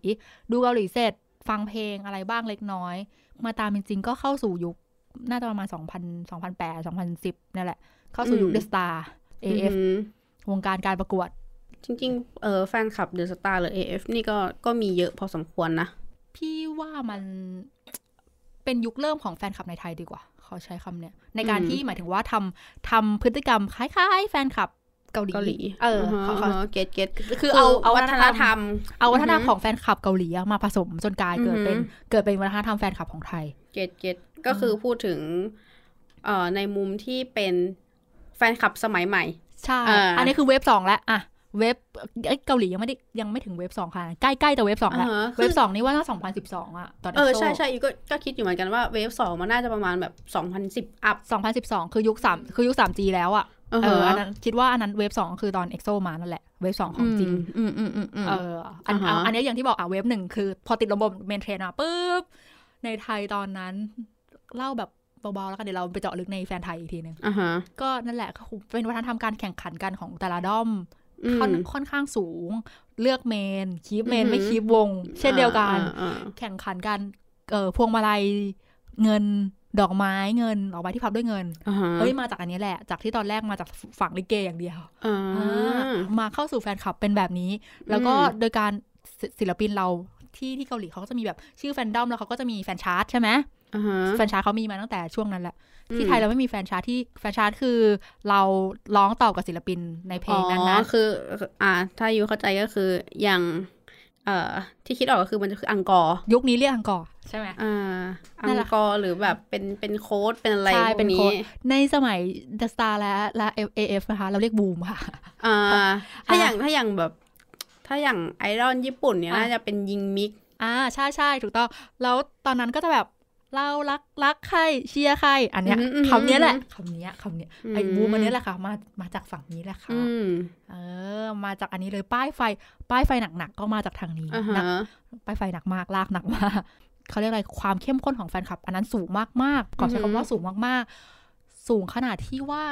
ดูเกาหลีเสร็จฟังเพลงอะไรบ้างเล็กน้อย มาตามจริงๆก็เข้าสู่ยุคน่าจะประมาณ 2,000 2008 2010 นั่นแหละ เข้าสู่ยุคเดอะสตาร์ AF อืมวงการการประกวด จริงๆเออแฟนคลับเดอะสตาร์หรือ AF นี่ก็ก็มีเยอะพอสมควรนะ พี่ว่ามันเป็นยุคเริ่มของแฟนคลับในไทยดีกว่า เขาใช้คำเนี้ย ในการอืมที่หมายถึงว่าทำทำพฤติกรรมคล้ายๆ แฟนคลับเกาหลีเกาหลี เออฮะเขาเขาฮะ get get คือเอาเอาวัฒนธรรม เอาวัฒนธรรมอือฮึของแฟนคลับเกาหลีอะมาผสมจนกลายเกิดเป็นอือฮึเกิดเป็นวัฒนธรรมแฟนคลับของไทย get get ก็คือพูดถึงเอ่อในมุมที่เป็น แฟนคลับสมัยใหม่ ใช่อ่าอันนี้คือ wave สองแล้วอะเว็บเอ้ยเกาหลียังไม่ได้ยังไม่ถึงเว็บสองค่ะ ใกล้ใกล้แต่ wave สองแล้วอ่าฮะ wave สองนี่ว่าน่าสองพันสิบสองอะตอนเออใช่ใช่อีกก็ก็คิดอยู่เหมือนกันว่า wave สองมันน่าจะประมาณแบบสองพันสิบ up สองพันสิบสองคือยุคสามคือยุคสามจีแล้วอะอ่าฮะเอออันนั้นคิดว่าอันนั้น wave สองคือตอนเอ็กโซมานั่นแหละ wave สองของจริงอืมอืมอืมอืมเอออันอ่าฮะอันนี้อย่างที่บอกอะ wave หนึ่งคือ พอติดระบบเมนเทรนอะปุ๊บในไทยตอนนั้นเล่าแบบ เบาๆ แล้วกันเดี๋ยวเราไปเจาะลึกในแฟนไทยอีกทีหนึ่งอ่าฮะก็นั่นแหละก็คงเป็นวัฒนธรรมการแข่งขันกันของแต่ละด้อมอืมค่อนค่อนข้างสูง เลือกเมนคีปเมนอือหือไม่คีปวง เช่นเดียวกันอ่าอ่าแข่งขันกันเอ่อพวงมาลัยเงินดอกไม้เงินดอกไม้ที่พับด้วยเงินอ่าฮะเฮ้ยมาจากอันนี้แหละ จากที่ตอนแรกมาจากฝั่งลิเกอย่างเดียวอ่าอ่ามาเข้าสู่แฟนคลับเป็นแบบนี้ แล้วก็อืมโดยการศศิลปินเราที่ที่เกาหลีเขาก็จะมีแบบชื่อแฟนดอมแล้วเขาก็จะมีแฟนชาร์ตใช่ไหมอ่าฮะ fan chant เขามีมาตั้งแต่ช่วงนั้นแหละอืมที่ไทยเราไม่มี fan chant ที่ fan chant คือเราร้องต่อกับศิลปินในเพลงนั้นอ๋นะอคือ อ่า ถ้ายูเข้าใจก็คืออย่างเอ่อที่คิดออกก็คือมันจะคือ encore ยุคนี้เรียก encore ใช่ไหมอ่าอันนั่งนแหละ encore หรือแบบเป็นเป็นโค้ดเป็นอะไรใช่พวกเป็นโค้ดนี้ในสมัย The Star และและ AF นะคะ เราเรียกบูมค่ะอ่าถ้าอะอย่างถ้าอย่างแบบ ถ้าอย่างไอดอลญี่ปุ่นเนี่ยอะน่าจะเป็นยิง mixอ่าใช่ใช่ถูกต้อง แล้วตอนนั้นก็จะแบบ เรารักรักใครเชียร์ใคร อันเนี้ยอือหือคำเนี้ยแหละอือหือคำเนี้ยคำเนี้ยอืมไอ้บูมอันเนี้ยแหละค่ะ มามาจากฝั่งนี้แหละค่ะอืมเออ มาจากอันนี้เลยป้ายไฟ ป้ายไฟหนักๆก็มาจากทางนี้อ่าหนัฮะกป้ายไฟหนักมากลากหนักมากเขาเรียกอะไรความเข้มข้นของแฟนคลับ อันนั้นสูงมากๆก่อนใช้คำว่าสูงมากๆ สูงขนาดที่ว่า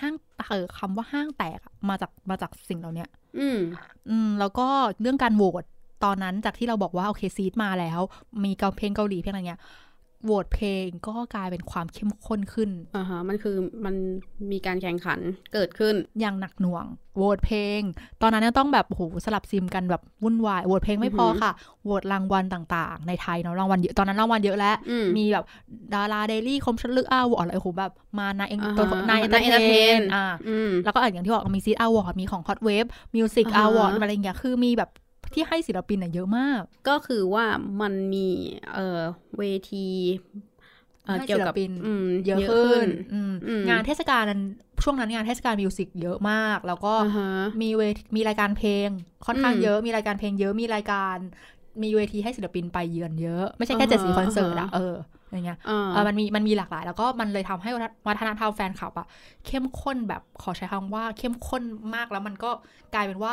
ห้างเออคำว่าห้างแตกอะมาจากมาจากสิ่งเหล่าเนี้ยอืม อืม แล้วก็เรื่องการโหวต ตอนนั้นจากที่เราบอกว่า โอเคซีดมาแล้ว มีเกาเพลงเกาหลีเพลงอะไรเงี้ยโหวตเพลงก็กลายเป็นความเข้มข้นขึ้นอ่าฮะมันคือมันมีการแข่งขันเกิดขึ้นอย่างหนักหน่วงโหวตเพลง ตอนนั้นเนี่ยต้องแบบโอ้โหสลับซิมกันแบบวุ่นวายโหวตเพลงไม่พออือหือค่ะโหวตรางวัลต่างๆ ในไทยเนาะรางวัลเยอะตอนนั้นรางวัลเยอะแล้วอืมมีแบบดาราเดลี่คมชัดลึก Award อะไรโอ้โหแบบมานายเองอ่าฮะตัวนายเอนเตอร์นายเท entertain นอ่าอืมแล้วก็อย่างที่บอกมี Seed Award มีของ Hot Wave Music อ่าฮะ Award อะไรอย่างเงี้ยคือมีแบบ ที่ให้ศิลปินน่ะเยอะมาก ก็คือว่ามันมีเอ่อเวทีเอ่อให้เกี่ยวกับศิลปินอืมเยอะขึ้นอืมอืมงานเทศกาลช่วงนั้นงานเทศกาล music เยอะมาก แล้วก็อ่าฮะมีเวทมีรายการเพลง ค่อนข้างอืมเยอะมีรายการเพลงเยอะมีรายการมีเวทีให้ศิลปินไปเยือนเยอะ ไม่ใช่แค่อ่าฮะเจ็ดสีคอนเสิร์ตอะอ่าฮะเอออย่างเงี้ยอ่าเออมันมีมันมีหลากหลาย แล้วก็มันเลยทำให้วัฒวัฒนธรรมแฟนคลับอะเข้มข้นแบบขอใช้คำว่าเข้มข้นมากแล้วมันก็กลายเป็นว่า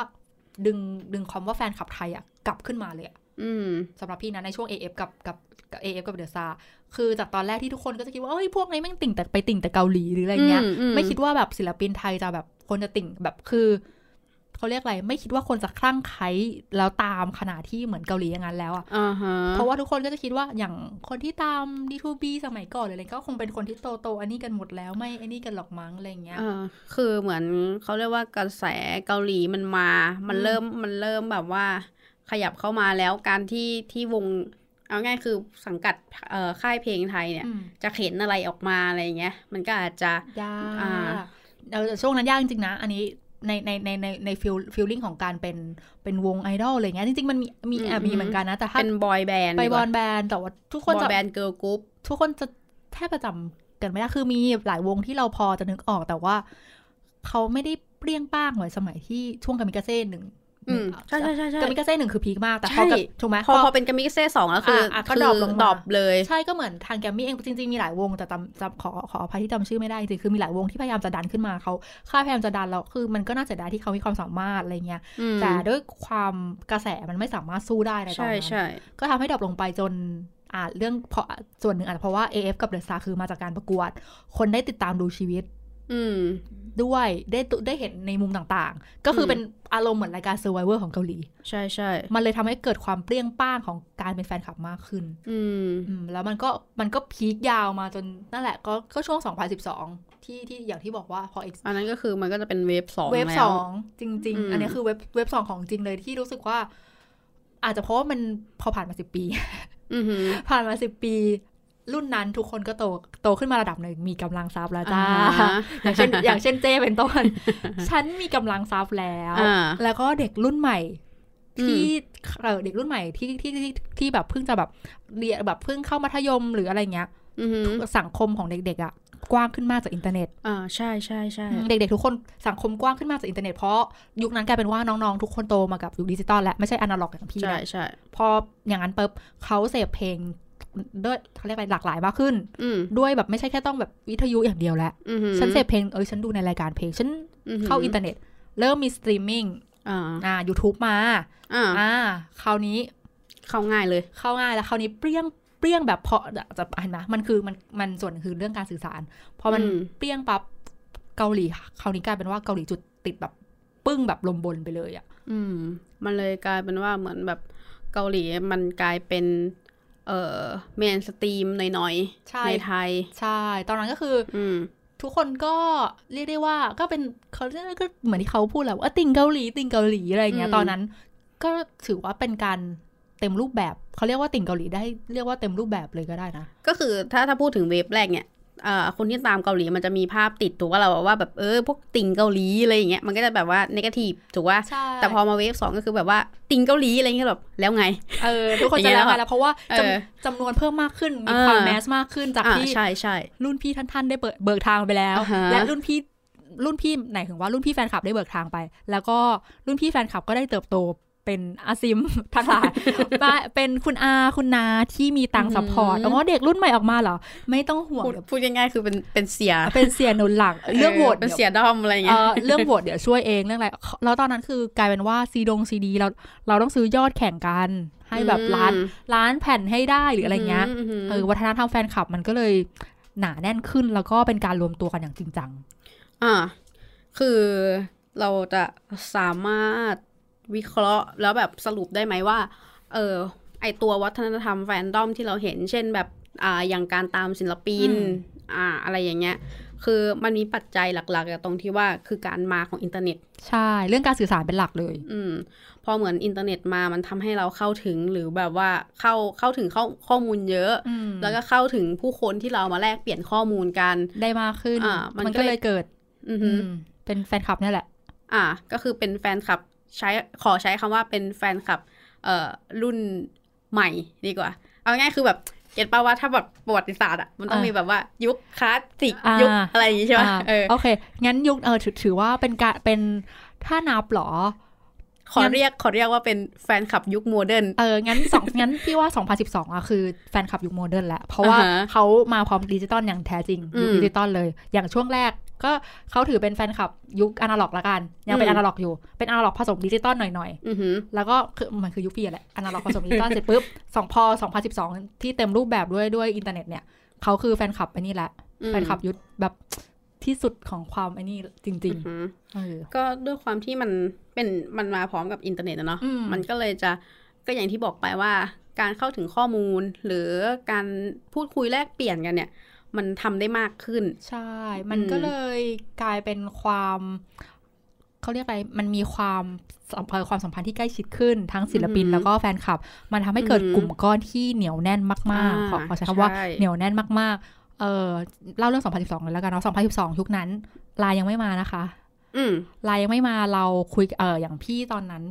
ดึงดึงคำว่าแฟนคลับไทยอะกลับขึ้นมาเลยอะอืมสำหรับพี่นะในช่วง AF กับกับกับ AF กับเดอะซาคือจากตอนแรกที่ทุกคนก็จะคิดว่าเอ้ยพวกนี้แม่งติ่งแต่ไปติ่งแต่เกาหลีหรืออะไรเงี้ยอืมอืมไม่คิดว่าแบบศิลปินไทยจะแบบคนจะติ่งแบบคือ เขาเรียกอะไรไม่คิดว่าคนจะคลั่งไคล้แล้วตามขนาดที่เหมือนเกาหลีอย่างนั้นแล้วอะอ่าฮะเพราะว่าทุกคนก็จะคิดว่าอย่างคนที่ตาม D2B สมัยก่อนหรืออะไรก็คงเป็นคนที่โตโตๆอันนี้กันหมดแล้วไม่อันนี้กันหรอกมั้งอะไรเงี้ยเออคือเหมือนเขาเรียกว่ากระแสเกาหลีมันมา มันอืมเริ่มมันเริ่มแบบว่า ขยับเข้ามาแล้วการที่ที่วงเอาง่ายคือสังกัดเอ่อค่ายเพลงไทยเนี่ยอืมจะเห็นอะไรออกมาอะไรเงี้ย มันก็อาจจะยากอ่าเออแต่ช่วงนั้นยากจริงๆนะ อันนี้ ในในในในในฟิลฟิลลิ่งของการเป็นเป็นวงไอดอลอะไรเงี้ยจริงๆ มันมีมีแอบมีเหมือนกันนะ แต่ถ้าเป็นบอยแบนด์ไปบอยแบนด์แต่ว่าทุกคนจะบอยแบนด์เกิร์ลกรุ๊ปทุกคนจะแทบประจำกันไม่ได้คือมีหลายวงที่เราพอจะนึกออกแต่ว่า เขาไม่ได้เปรี้ยงป้างเหมือนสมัยที่ช่วงกามิกาเซ่หนึ่งอืม ใช่ใช่ใช่ใช่กามิกาเซ่หนึ่งคือ peak มากแต่พอใช่กับถูกไหมพอพอพอเป็นกามิกาเซ่สองแล้วคืออะอะก็คือดรอปลงมาดรอปเลย ใช่ก็เหมือนทางแกรมมี่เองจริงๆ มีหลายวงแต่จำจำขอขออภัยที่จำชื่อไม่ได้จริงๆคือมีหลายวงที่พยายามจะดันขึ้นมาเขาค่ายพยายามจะดันแล้วคือมันก็น่าเสียดายที่เขามีความสามารถอะไรเงี้ยอืมแต่ด้วยความกระแสมันไม่สามารถสู้ได้ในตอนนั้นใช่ใช่ก็ทำให้ดรอปลงไปจนอ่าเรื่องเพราะส่วนหนึ่งอาจจะเพราะว่า AF กับ The Star คือมาจากการประกวด คนได้ติดตามดูชีวิต อืม ด้วยได้ตุได้เห็นในมุมต่างๆ ก็คืออมเป็นอารมณ์เหมือนรายการ Survivor ของเกาหลี ใช่ใช่มันเลยทำให้เกิดความเปรี้ยงป้างของการเป็นแฟนคลับมากขึ้น อืมอืมแล้วมันก็มันก็พีคยาวมาจนนั่นแหละ ก็ก็ช่วง 2012 ที่ที่อย่างที่บอกว่าพอ X อันนั้นก็คือมันก็จะเป็นเวฟสองเว็บแล้สวองจริง อืม ๆ อันนี้คือเว็บเว็บสองของจริงเลยที่รู้สึกว่า อาจจะเพราะว่ามันพอผ่านมาสิบปี อือหือ ผ่านมาสิบปี รุ่นนั้นทุกคนก็โตโตขึ้นมาระดับหนึ่งมีกำลังทรัพย์แล้วจ้าอ่าอย่างเช่นอย่างเช่นเจ้เป็นต้น ฉันมีกำลังทรัพย์แล้วอ่าแล้วก็เด็กรุ่นใหม่อืมที่เออเด็กรุ่นใหม่ที่ที่ที่ที่แบบเพิ่งจะแบบเรียนแบบเพิ่งเข้ามัธยมหรืออะไรเงี้ยอือหือสังคมของเด็กๆอะกว้างขึ้นมากจากอินเทอร์เน็ต อ่า ใช่ใช่ใช่ เด็กๆ ทุกคนสังคมกว้างขึ้นมากจากอินเทอร์เน็ต เพราะยุคนั้นกลายเป็นว่าน้องๆ ทุกคนโตมากับยุคดิจิตอลและไม่ใช่อนาล็อกอย่างพี่ใช่นะใช่พออย่างนั้นปุ๊บเขาเสพเพลง ด้วยเขาเรียกอะไรหลากหลายมากขึ้นอืมด้วยแบบไม่ใช่แค่ต้องแบบวิทยุอย่างเดียวแล้วอือหือฉันเสพเพลงเอ้ยฉันดูในรายการเพลงฉันหืเข้าอินเทอร์เน็ต เริ่มมีสตรีมมิ่งอ่าอ่า YouTube มาอ่าอ่าคราวนี้ เข้าง่ายเลย เข้าง่ายแล้วคราวนี้เปรี้ยงเปรี้ยงแบบเพราะจะเห็นไหมมันคือมันมันส่วนหนึ่งคือเรื่องการสื่อสารพอมันอืมเปรี้ยงปั๊บเกาหลีคราวนี้กลายเป็นว่าเกาหลีจุดติดแบบปึ้งแบบลมบนไปเลยอะ อืม มันเลยกลายเป็นว่าเหมือนแบบเกาหลีมันกลายเป็น เอ่อเมนสตรีมหน่อยใช่ๆในไทย ใช่ ตอนนั้นก็คือ อืมทุกคนก็เรียกได้ว่าก็เป็นเขาเรียกก็เหมือนที่เขาพูดแหละว่าติงเกาหลีติงเกาหลีอะไรอย่างเงี้ยอืมตอนนั้น ก็ถือว่าเป็นการเต็มรูปแบบเขาเรียกว่าติงเกาหลีได้เรียกว่าเต็มรูปแบบเลยก็ได้นะ ก็คือถ้าถ้าพูดถึงเว็บแรกเนี่ยเอ่อ คนที่ตามเกาหลีมันจะมีภาพติดถูกว่าเราว่าแบบเออพวกติ่งเกาหลีอะไรอย่างเงี้ยมันก็จะแบบว่านกาทีฟถูกว่าใช่แต่พอมาเวฟสองก็คือแบบว่าติ่งเกาหลีอะไรเงี้ยแบบแล้วไงเออทุกคนอย่างจะเงี้ยแล้วแล้วไงแล้วเพราะว่าจำเออจำนวนเพิ่มมากขึ้นมีเออความแมสมากขึ้นจากอ่าที่ใช่ใช่รุ่นพี่ท่านๆได้เบิกเบิกทางไปแล้วอ่าฮะและรุ่นพี่รุ่นพี่ไหนถึงว่ารุ่นพี่แฟนคลับได้เบิกทางไป แล้วก็รุ่นพี่แฟนคลับก็ได้เติบโต เป็นอาซิ้มทั้งหลายมาเป็นคุณอาคุณน้าที่มีตังค์ support อ๋อเด็กรุ่นใหม่ออกมาเหรอ ไม่ต้องห่วงพูดเดี๋ยวพูดง่ายๆคือเป็นเป็นเสี่ย เป็นเสี่ยหนุนหลัง เรื่องโหวตเป็นเดี๋ยวเสี่ยด้อมอะไรเอเงี้ยอเรื่องโหวตเดี๋ยวช่วยเองเรื่องอะไร แล้วตอนนั้นคือกลายเป็นว่าซีดงซีดีเราเราต้องซื้อยอดแข่งกัน ให้แบบร้านร้านแผ่นให้ได้หรืออะไรเงี้ยมเออวัฒนธรรมแฟนคลับมันก็เลยหนาแน่นขึ้นแล้วก็เป็นการรวมตัวกันอย่างจริงจัง อ่า คือเราจะสามารถ วิเคราะห์แล้วแบบสรุปได้ไหมว่า เออไอตัววัฒนธรรมแฟนดอมที่เราเห็น เช่นแบบอ่าอย่างการตามศิลปินอืมอ่า อะไรอย่างเงี้ย คือมันมีปัจจัยหลักๆตรงที่ว่าคือการมาของอินเทอร์เน็ต ใช่ เรื่องการสื่อสารเป็นหลักเลย อืม พอเหมือนอินเทอร์เน็ตมามันทำให้เราเข้าถึงหรือแบบว่าเข้าเข้าถึงข้อข้อมูลเยอะ แล้วก็เข้าถึงผู้คนที่เรามาแลกเปลี่ยนข้อมูลกันได้มากขึ้น อ่า มันมันก็ก็เลยเลยเกิด อืออืหือมเป็นแฟนคลับเนี่ยแหละ อ่า ก็คือเป็นแฟนคลับ ใช้ขอใช้คำว่าเป็นแฟนคลับเอ่อรุ่นใหม่ดีกว่า เอาง่ายๆคือแบบเก็ตป่าว่าถ้าแบบประวัติศาสตร์อะมันต้องอ่ามีมีแบบว่ายุคคลาสสิกอ่ายุยุคอะไรอย่างงี้ใช่ไหมอ่าเออโอเค งั้นยุคเออถือถือว่าเป็นการเป็นถ้านับเหรอ ขอเรียกขอเรียกว่าเป็นแฟนคลับยุค modern เอองั้นสองงั้นพี่ว่า 2012อะคือแฟนคลับยุค modern แหละเพราะว่าอ่าฮะเขามาพร้อมดิจิตอลอย่างแท้จริงยุคอืมดิจิตอลเลย อย่างช่วงแรก ก็เขาถือเป็นแฟนคลับยุคอนาล็อกละกัน ยังเป็นอือมนาล็อกอยู่ เป็นอนาล็อกผสมดิจิตอลหน่อยอือหือๆแล้วก็คือมันคือยุคพี่แหละอนาล็อกผสมดิจิตอลเสร็จปุ๊บสองพอ2012ที่เต็มรูปแบบด้วยด้วยอินเทอร์เน็ตเนี่ยเขาคือแฟนคลับไอ้นี่แหละอืมแฟนคลับยุคแบบที่สุดของความไอ้นี่จริงอือหือๆเออก็ด้วยความที่มันเป็นมันมาพร้อมกับอินเทอร์เน็ตอะเนาะอืมมันก็เลยจะก็อย่างที่บอกไปว่า การเข้าถึงข้อมูล หรือการพูดคุยแลกเปลี่ยนกันเนี่ย มันทำได้มากขึ้น ใช่ มันก็อืมเลยกลายเป็นความเขาเรียกอะไร มันมีความสัมพันธ์ความสัมพันธ์ที่ใกล้ชิดขึ้น ทั้งศิลปินแล้วก็แฟนคลับ มันทำให้เกิดกลุ่มก้อนที่เหนียวแน่นมากๆขอขอใช้คำว่าใช่เหนียวแน่นมากๆ เออเล่าเรื่อง 2012เลยแล้วกันเนาะ2012 ยุคนั้นไลน์ยังไม่มานะคะอืมไลน์ยังไม่มาเราคุยเอออย่างพี่ตอนนั้น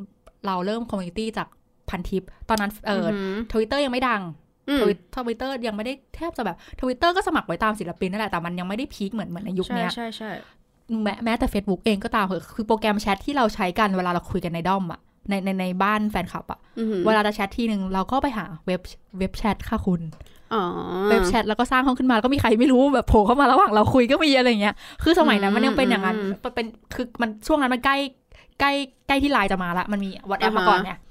เราเริ่ม community จากพันทิป ตอนนั้นเออหืทวิตเตอร์ยังไม่ดังอืม ทวิตทวิตเตอร์ยังไม่ได้แทบจะแบบทวิตเตอร์ก็สมัครไว้ตามศิลปินนั่นแหละแต่มันยังไม่ได้ peak เหมือนเหมือนในยุคใช่เนี้ยใช่ใช่แม้แม้แต่ Facebook เองก็ตามเหอะคือโปรแกรมแชทที่เราใช้กันเวลาเราคุยกันในด้อมอะในในในบ้านแฟนคลับอะอือหือเวลาจะแชททีหนึ่งเราก็ไปหาเว็บเว็บแชทค่ะคุณอ๋อเว็บแชทแล้วก็สร้างห้องขึ้นมาแล้วก็มีใครไม่รู้แบบโผล่เข้ามาระหว่างเราคุยก็มีอะไรเงี้ย คือสมัยนั้นมันยังเป็นอย่างนั้นมันเป็นคือมันช่วงนั้นมันใกล้ใกล้ใกล้ที่ไลน์จะมาละมันมี WhatsApp มาก่อนเนี่ยอ่า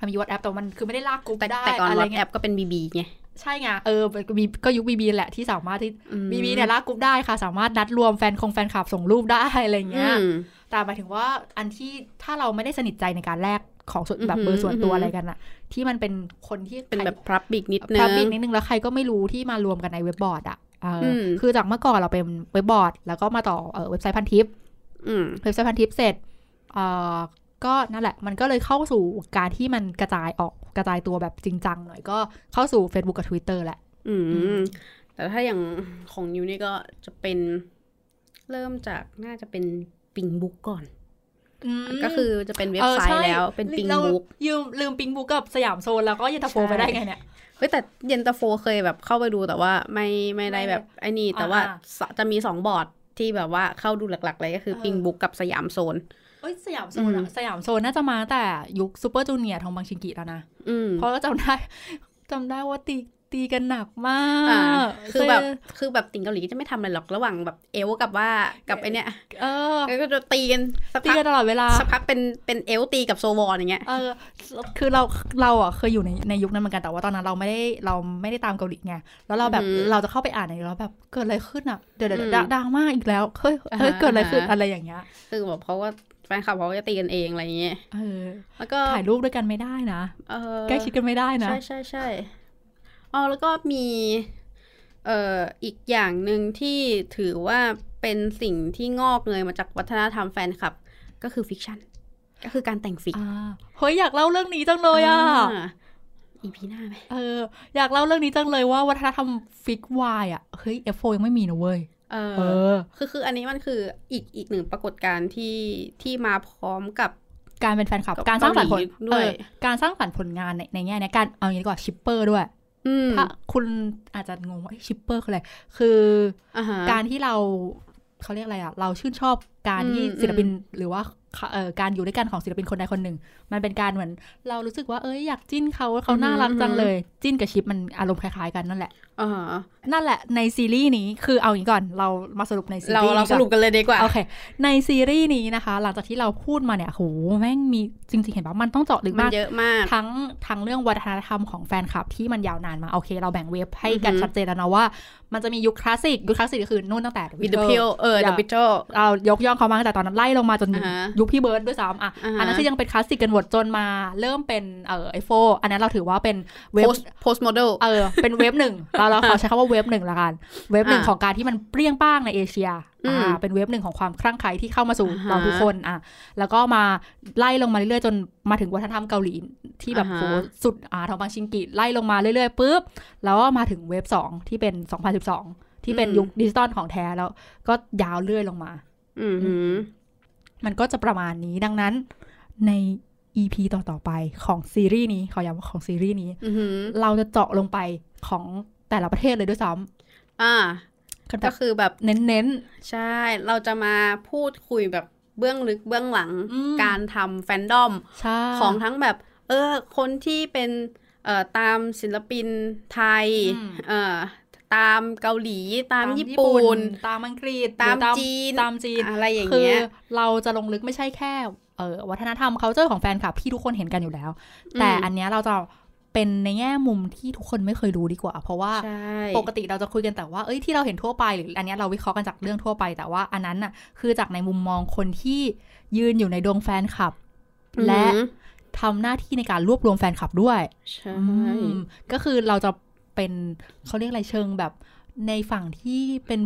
มันมี WhatsApp แต่มันคือไม่ได้ลากกลุ่มแต่ได้แต่ก่อนอะไรวอทแอเงี้ยก็เป็น BB ไงใช่ไงเออมีก็ยุค BB แหละที่สามารถที่อืม BB เนี่ยลากกรุ๊ปได้ค่ะ สามารถนัดรวมแฟนคงแฟนคลับส่งรูปได้อะไรเงี้ยอืมแต่หมายถึงว่าอันที่ถ้าเราไม่ได้สนิทใจในการแลกของส่วนอือหือแบบเบอร์ส่วนตัวอือหือออะไรกันอะที่มันเป็นคนที่เป็นแบบพับบิกนิดนึพงราบิกนิดนึงแล้วใครก็ไม่รู้ที่มารวมกันในเว็บบอร์ดอะเอออมคือจากเมื่อก่อนเราเป็นเว็บบอร์ด แล้วก็มาต่อเออเว็บไซต์พันทิปอืมเว็บไซต์พันทิปเสร็จเออ ก็นั่นแหละมันก็เลยเข้าสู่การที่มันกระจายออกกระจายตัวแบบจริงจังหน่อยก็เข้าสู่ Facebook กับ Twitter แหละ อือืมมแต่ถ้าอย่างของนิวนี่ก็จะเป็นเริ่มจากน่าจะเป็นปิงบุ๊กก่อนก็คือจะเป็นเว็บไซต์แล้วเป็นปิงบุ๊กยืมลืมปิงบุ๊กกับสยามโซนแล้วก็เย็นตาโฟใช่ไปได้ไงเนี่ยเฮ้ยแต่เย็นตาโฟเคยแบบเข้าไปดูแต่ว่าไม่ไม่ได้แบบไอ้นี่แต่ว่าอ่าสจะมีสองบอร์ดที่แบบว่าเข้าดูหลักๆเลยก็คือเออปิงบุ๊กกับสยามโซน เอ้ยสยามโซนอะอืมสยามโซนน่าจะมาตั้งแต่ยุค Super Junior ทงบังชินกิแล้วนะอืมเพราะว่าจำได้จำได้ว่าตีตีกันหนักมาอ่าก คือแบบ คือแบบติ่งเกาหลีจะไม่ทำอะไรหรอก ระหว่างแบบเอลกับว่า กับไอเนี้ย เออแล้วก็จะตีกันสักตีพักกันตลอดเวลา สักพักเป็น เป็นเอลตีกับโซวอนอย่างเงี้ย เออ คือเรา เราอะเคยอยู่ใน ในยุคนั้นเหมือนกัน แต่ว่าตอนนั้นเราไม่ได้ เราไม่ได้ตามเกาหลีไง แล้วเราแบบอือหือเราจะเข้าไปอ่านในแล้วแบบ เกิดอะไรขึ้นอะ เดี๋ยวเดี๋ยวอืมดังดังมากอีกแล้ว เฮ้ย เฮ้ยอ่าฮะเกิดอะไรขึ้นอ่าฮะอะไรอย่างเงี้ย คือแบบเพราะว่า แฟนคลับเขาก็จะตีกันเองอะไรอย่างเงี้ยเออ แล้วก็ถ่ายรูปด้วยกันไม่ได้นะเออใกล้ชิดกันไม่ได้นะใช่ใช่ใช่อ๋อแล้วก็มีเอ่ออีกอย่างหนึ่งที่ถือว่าเป็นสิ่งที่งอกเงยมาจากวัฒนธรรมแฟนคลับ ก็คือ fiction ก็คือการแต่ง fic อ่าเฮ้ยอยากเล่าเรื่องนี้จังเลยอะ EP หน้าไหมเอออยากเล่าเรื่องนี้จังเลยว่าวัฒนธรรม fic Y อะเฮ้ย F4 ยังไม่มีนะเว้ย เอเอออคือคืออันนี้มันคืออีกอีกหนึ่งปรากฏการณ์ที่ที่มาพร้อมกับการเป็นแฟนคลับกับการสร้างสรรค์ผลเกาหลีด้วยเออการสร้างสรรค์ผลงานในในแง่เนี้ยการเอาอย่างนี้ดีกว่า shipper ด้วยอืมถ้าคุณอาจจะงงว่า shipper คืออะไร คืออ่าฮะการที่เราเขาเรียกอะไรอะ เราชื่นชอบการที่อืมศิลปินหรือว่าเอ่อการอยู่ด้วยกันของศิลปินคนใดคนหนึ่ง มันเป็นการเหมือน เรารู้สึกว่าเอ้ยอยากจิ้นเขาเขาน่ารักจังเลย จิ้นกับ ship มันอารมณ์คล้ายๆกันนั่นแหละอ่าฮะ นั่นแหละในซีรีส์นี้คือเอาอย่างนี้ก่อนเรามาสรุปในซีเรารีส์เรานี้สก่อนรุปกันเลยดีกว่าโอเค ในซีรีส์นี้นะคะ หลังจากที่เราพูดมาเนี่ยโหแม่งมีจริงๆเห็นปะมันต้องเจาะลึกมันมากเยอะมากทั้งทั้งเรื่องวัฒนธรรมของแฟนคลับที่มันยาวนานมา โอเค เราแบ่งเว็บให้กันอือฮึชัดเจนแล้วนะว่า มันจะมียุคคลาสสิกยุคคลาสสิกก็คือนู่นตั้งแต่ The วิดเด Beatles พิโอเอออเดย่าบิโจเรายกย่องเขามาตั้งแต่ตอนนั้นไล่ลงมาจนอ่าฮะยุคพี่เบิร์ดด้วยซ้ำอะอ่าฮะอันนั้นคือยังเป็นคลาสสิกกันหมดจนมาเริ่มเป็นเอ่อไอโฟอันนั้นเราถือว่าเป็นเว็บโพสโพสโมเดลเออเป็นเว็บหนึ่งเราเราขอใช้คำว่าเว็บหนึ่งละกัน เว็บหนึ่งอ่าของการที่มันเปรี้ยงป้างในเอเชียอืมอ่าเป็นเว็บหนึ่งของความคลั่งไคล้ที่เข้ามาสู่อ่าฮะเราทุกคนอะแล้วก็มาไล่ลงมาเรื่อยๆจนมาถึงวัฒนธรรมเกาหลีที่แบบอ่าฮะโหสุดอ่าทองบางชิงกิไล่ลงมาเรื่อยๆปุ๊บแล้วก็มาถึงเว็บสองที่เป็น 2012 ที่เป็นยุคดิจิตอลของแท้แล้วก็ยาวเรื่อยลงมาอือหือมันก็จะประมาณนี้ดังนั้นใน EP ต่อ ๆ ไปของซีรีส์นี้ ขอย้ำว่าของซีรีส์นี้อือหือเราจะเจาะลงไปของ แต่ละประเทศเลยด้วยซ้ำอ่า ก็แบก็บคือแบบเน้นใช่ เราจะมาพูดคุยแบบเบื้องลึกเบื้องหลังอืมการทำแฟนดอมๆใช่ของทั้งแบบ เออ คนที่เป็นเอ่อตามศิลปินไทยอืมเอ่อตามเกาหลีตามญี่ปุ่น ตามอังกฤษตามหรือจีนตามจีนอะไรอย่างคือเงี้ยเราจะลงลึกไม่ใช่แค่เออวัฒนธรรม culture ของแฟนคลับที่ทุกคนเห็นกันอยู่แล้ว แต่อันเนี้ยเราจะ เป็นในแง่มุมที่ทุกคนไม่เคยรู้ดีกว่า เพราะว่าใช่ปกติเราจะคุยกันแต่ว่าเอ้ยที่เราเห็นทั่วไปหรืออันเนี้ยเราวิเคราะห์กันจากเรื่องทั่วไป แต่ว่าอันนั้นน่ะคือจากในมุมมองคนที่ยืนอยู่ในดวงแฟนคลับอือหือและทำหน้าที่ในการรวบรวมแฟนคลับด้วยใช่อืมก็คือเราจะเป็นเขาเรียกอะไรเชิงแบบในฝั่งที่เป็น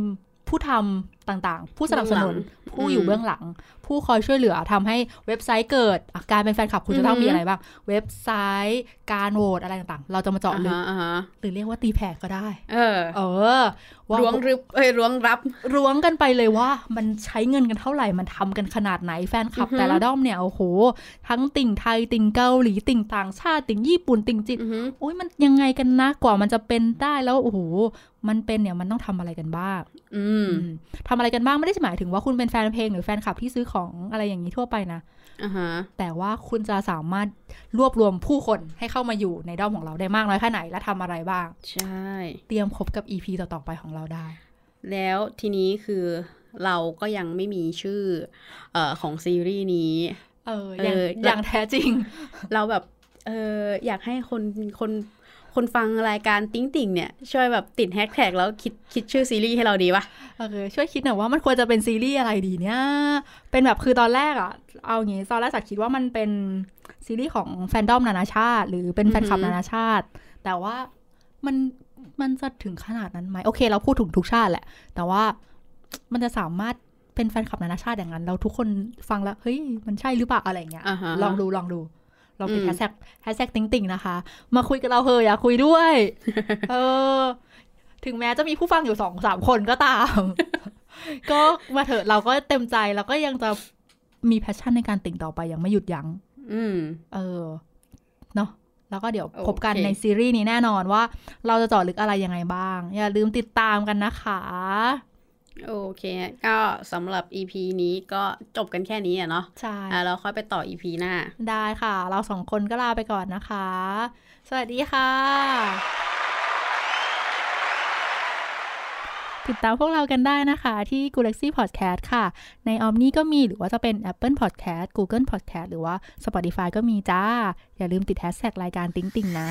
ผู้ทำต่างๆ ผู้สนับสนุน ผู้อยู่เบื้องหลัง ผู้คอยช่วยเหลือทำให้เว็บไซต์เกิดอะการเป็นแฟนคลับคุณจะต้องมีอะไรบ้าง เว็บไซต์ การโหวตอะไรต่างๆ เราจะมาเจาะลึกอ่าฮะอ่าฮะหรือเรียกว่าตีแผ่ก็ได้ เออ เออว่าล้วงรึบเอ้ยล้วงรับล้วงกันไปเลยว่า มันใช้เงินกันเท่าไหร่ มันทำกันขนาดไหน แฟนคลับอือฮึแต่ละด้อมเนี่ย โอ้โห ทั้งติ่งไทย ติ่งเกาหลี ติ่งต่างชาติ ติ่งญี่ปุ่น ติ่งจีนอือหืออุ้ยมันยังไงกันนะ กว่ามันจะเป็นได้แล้ว โอ้โห มันเป็นเนี่ย มันต้องทำอะไรกันบ้าง อืมอืมทำอะไรกันบ้างไม่ได้หมายถึงว่าคุณเป็นแฟนเพลงหรือแฟนคลับที่ซื้อของอะไรอย่างนี้ทั่วไปนะอ่าฮะแต่ว่าคุณจะสามารถรวบรวมผู้คนให้เข้ามาอยู่ในด้อมของเราได้มากน้อยแค่ไหนและทำอะไรบ้าง ใช่ เตรียมคบกับ EP ต่อๆไปของเราได้ แล้วทีนี้คือเราก็ยังไม่มีชื่อเอ่อของซีรีส์นี้ เอออย่างเอออย่างแท้จริง เราแบบเอออยากให้คนคน คนฟังรายการติ้งติ่งเนี่ย ช่วยแบบติดแฮชแท็กแล้วคิดคิดชื่อซีรีส์ให้เราดีปะโอเคช่วยคิดหน่อยว่ามันควรจะเป็นซีรีส์อะไรดีเนี่ย เป็นแบบคือตอนแรกอะเอาอย่างงี้ตอนแรกจากคิดว่ามันเป็นซีรีส์ของแฟนดอมนานาชาติ หรือเป็นแฟนคลับอือหือนานาชาติ แต่ว่ามันมันจะถึงขนาดนั้นไหมโอเค เราพูดถึงทุกชาติแหละ แต่ว่ามันจะสามารถเป็นแฟนคลับนานาชาติอย่างนั้น เราทุกคนฟังแล้วเฮ้ยมันใช่หรือเปล่าอะไรเงี้ยอ่าฮะลองดูลองดู ลองติดอืม hashtag hashtag ติ่งติ่งนะคะ มาคุยกับเราเฮอะอยากคุยด้วย เออ ถึงแม้จะมีผู้ฟังอยู่สองสามคนก็ตาม ก็มาเถอะเราก็เต็มใจแล้วก็ยังจะมี passion ในการติ่งต่อไปยังไม่หยุดยั้งอืม เออ เนาะแล้วก็เดี๋ยวโอเคพบกันในซีรีส์นี้แน่นอนว่า เราจะเจาะลึกอะไรยังไงบ้าง อย่าลืมติดตามกันนะคะ โอเคก็สำหรับ EP นี้ก็จบกันแค่นี้อะเนาะใช่อะเราค่อยไปต่อ EP หน้า ได้ค่ะ เราสองคนก็ลาไปก่อนนะคะ สวัสดีค่ะ ติดตามพวกเรากันได้นะคะที่ Galaxy Podcast ค่ะ ในออมนี่ก็มีหรือว่าจะเป็น Apple Podcast Google Podcast หรือว่า Spotify ก็มีจ้า อย่าลืมติดแฮชแท็กรายการติ๊งติงนะ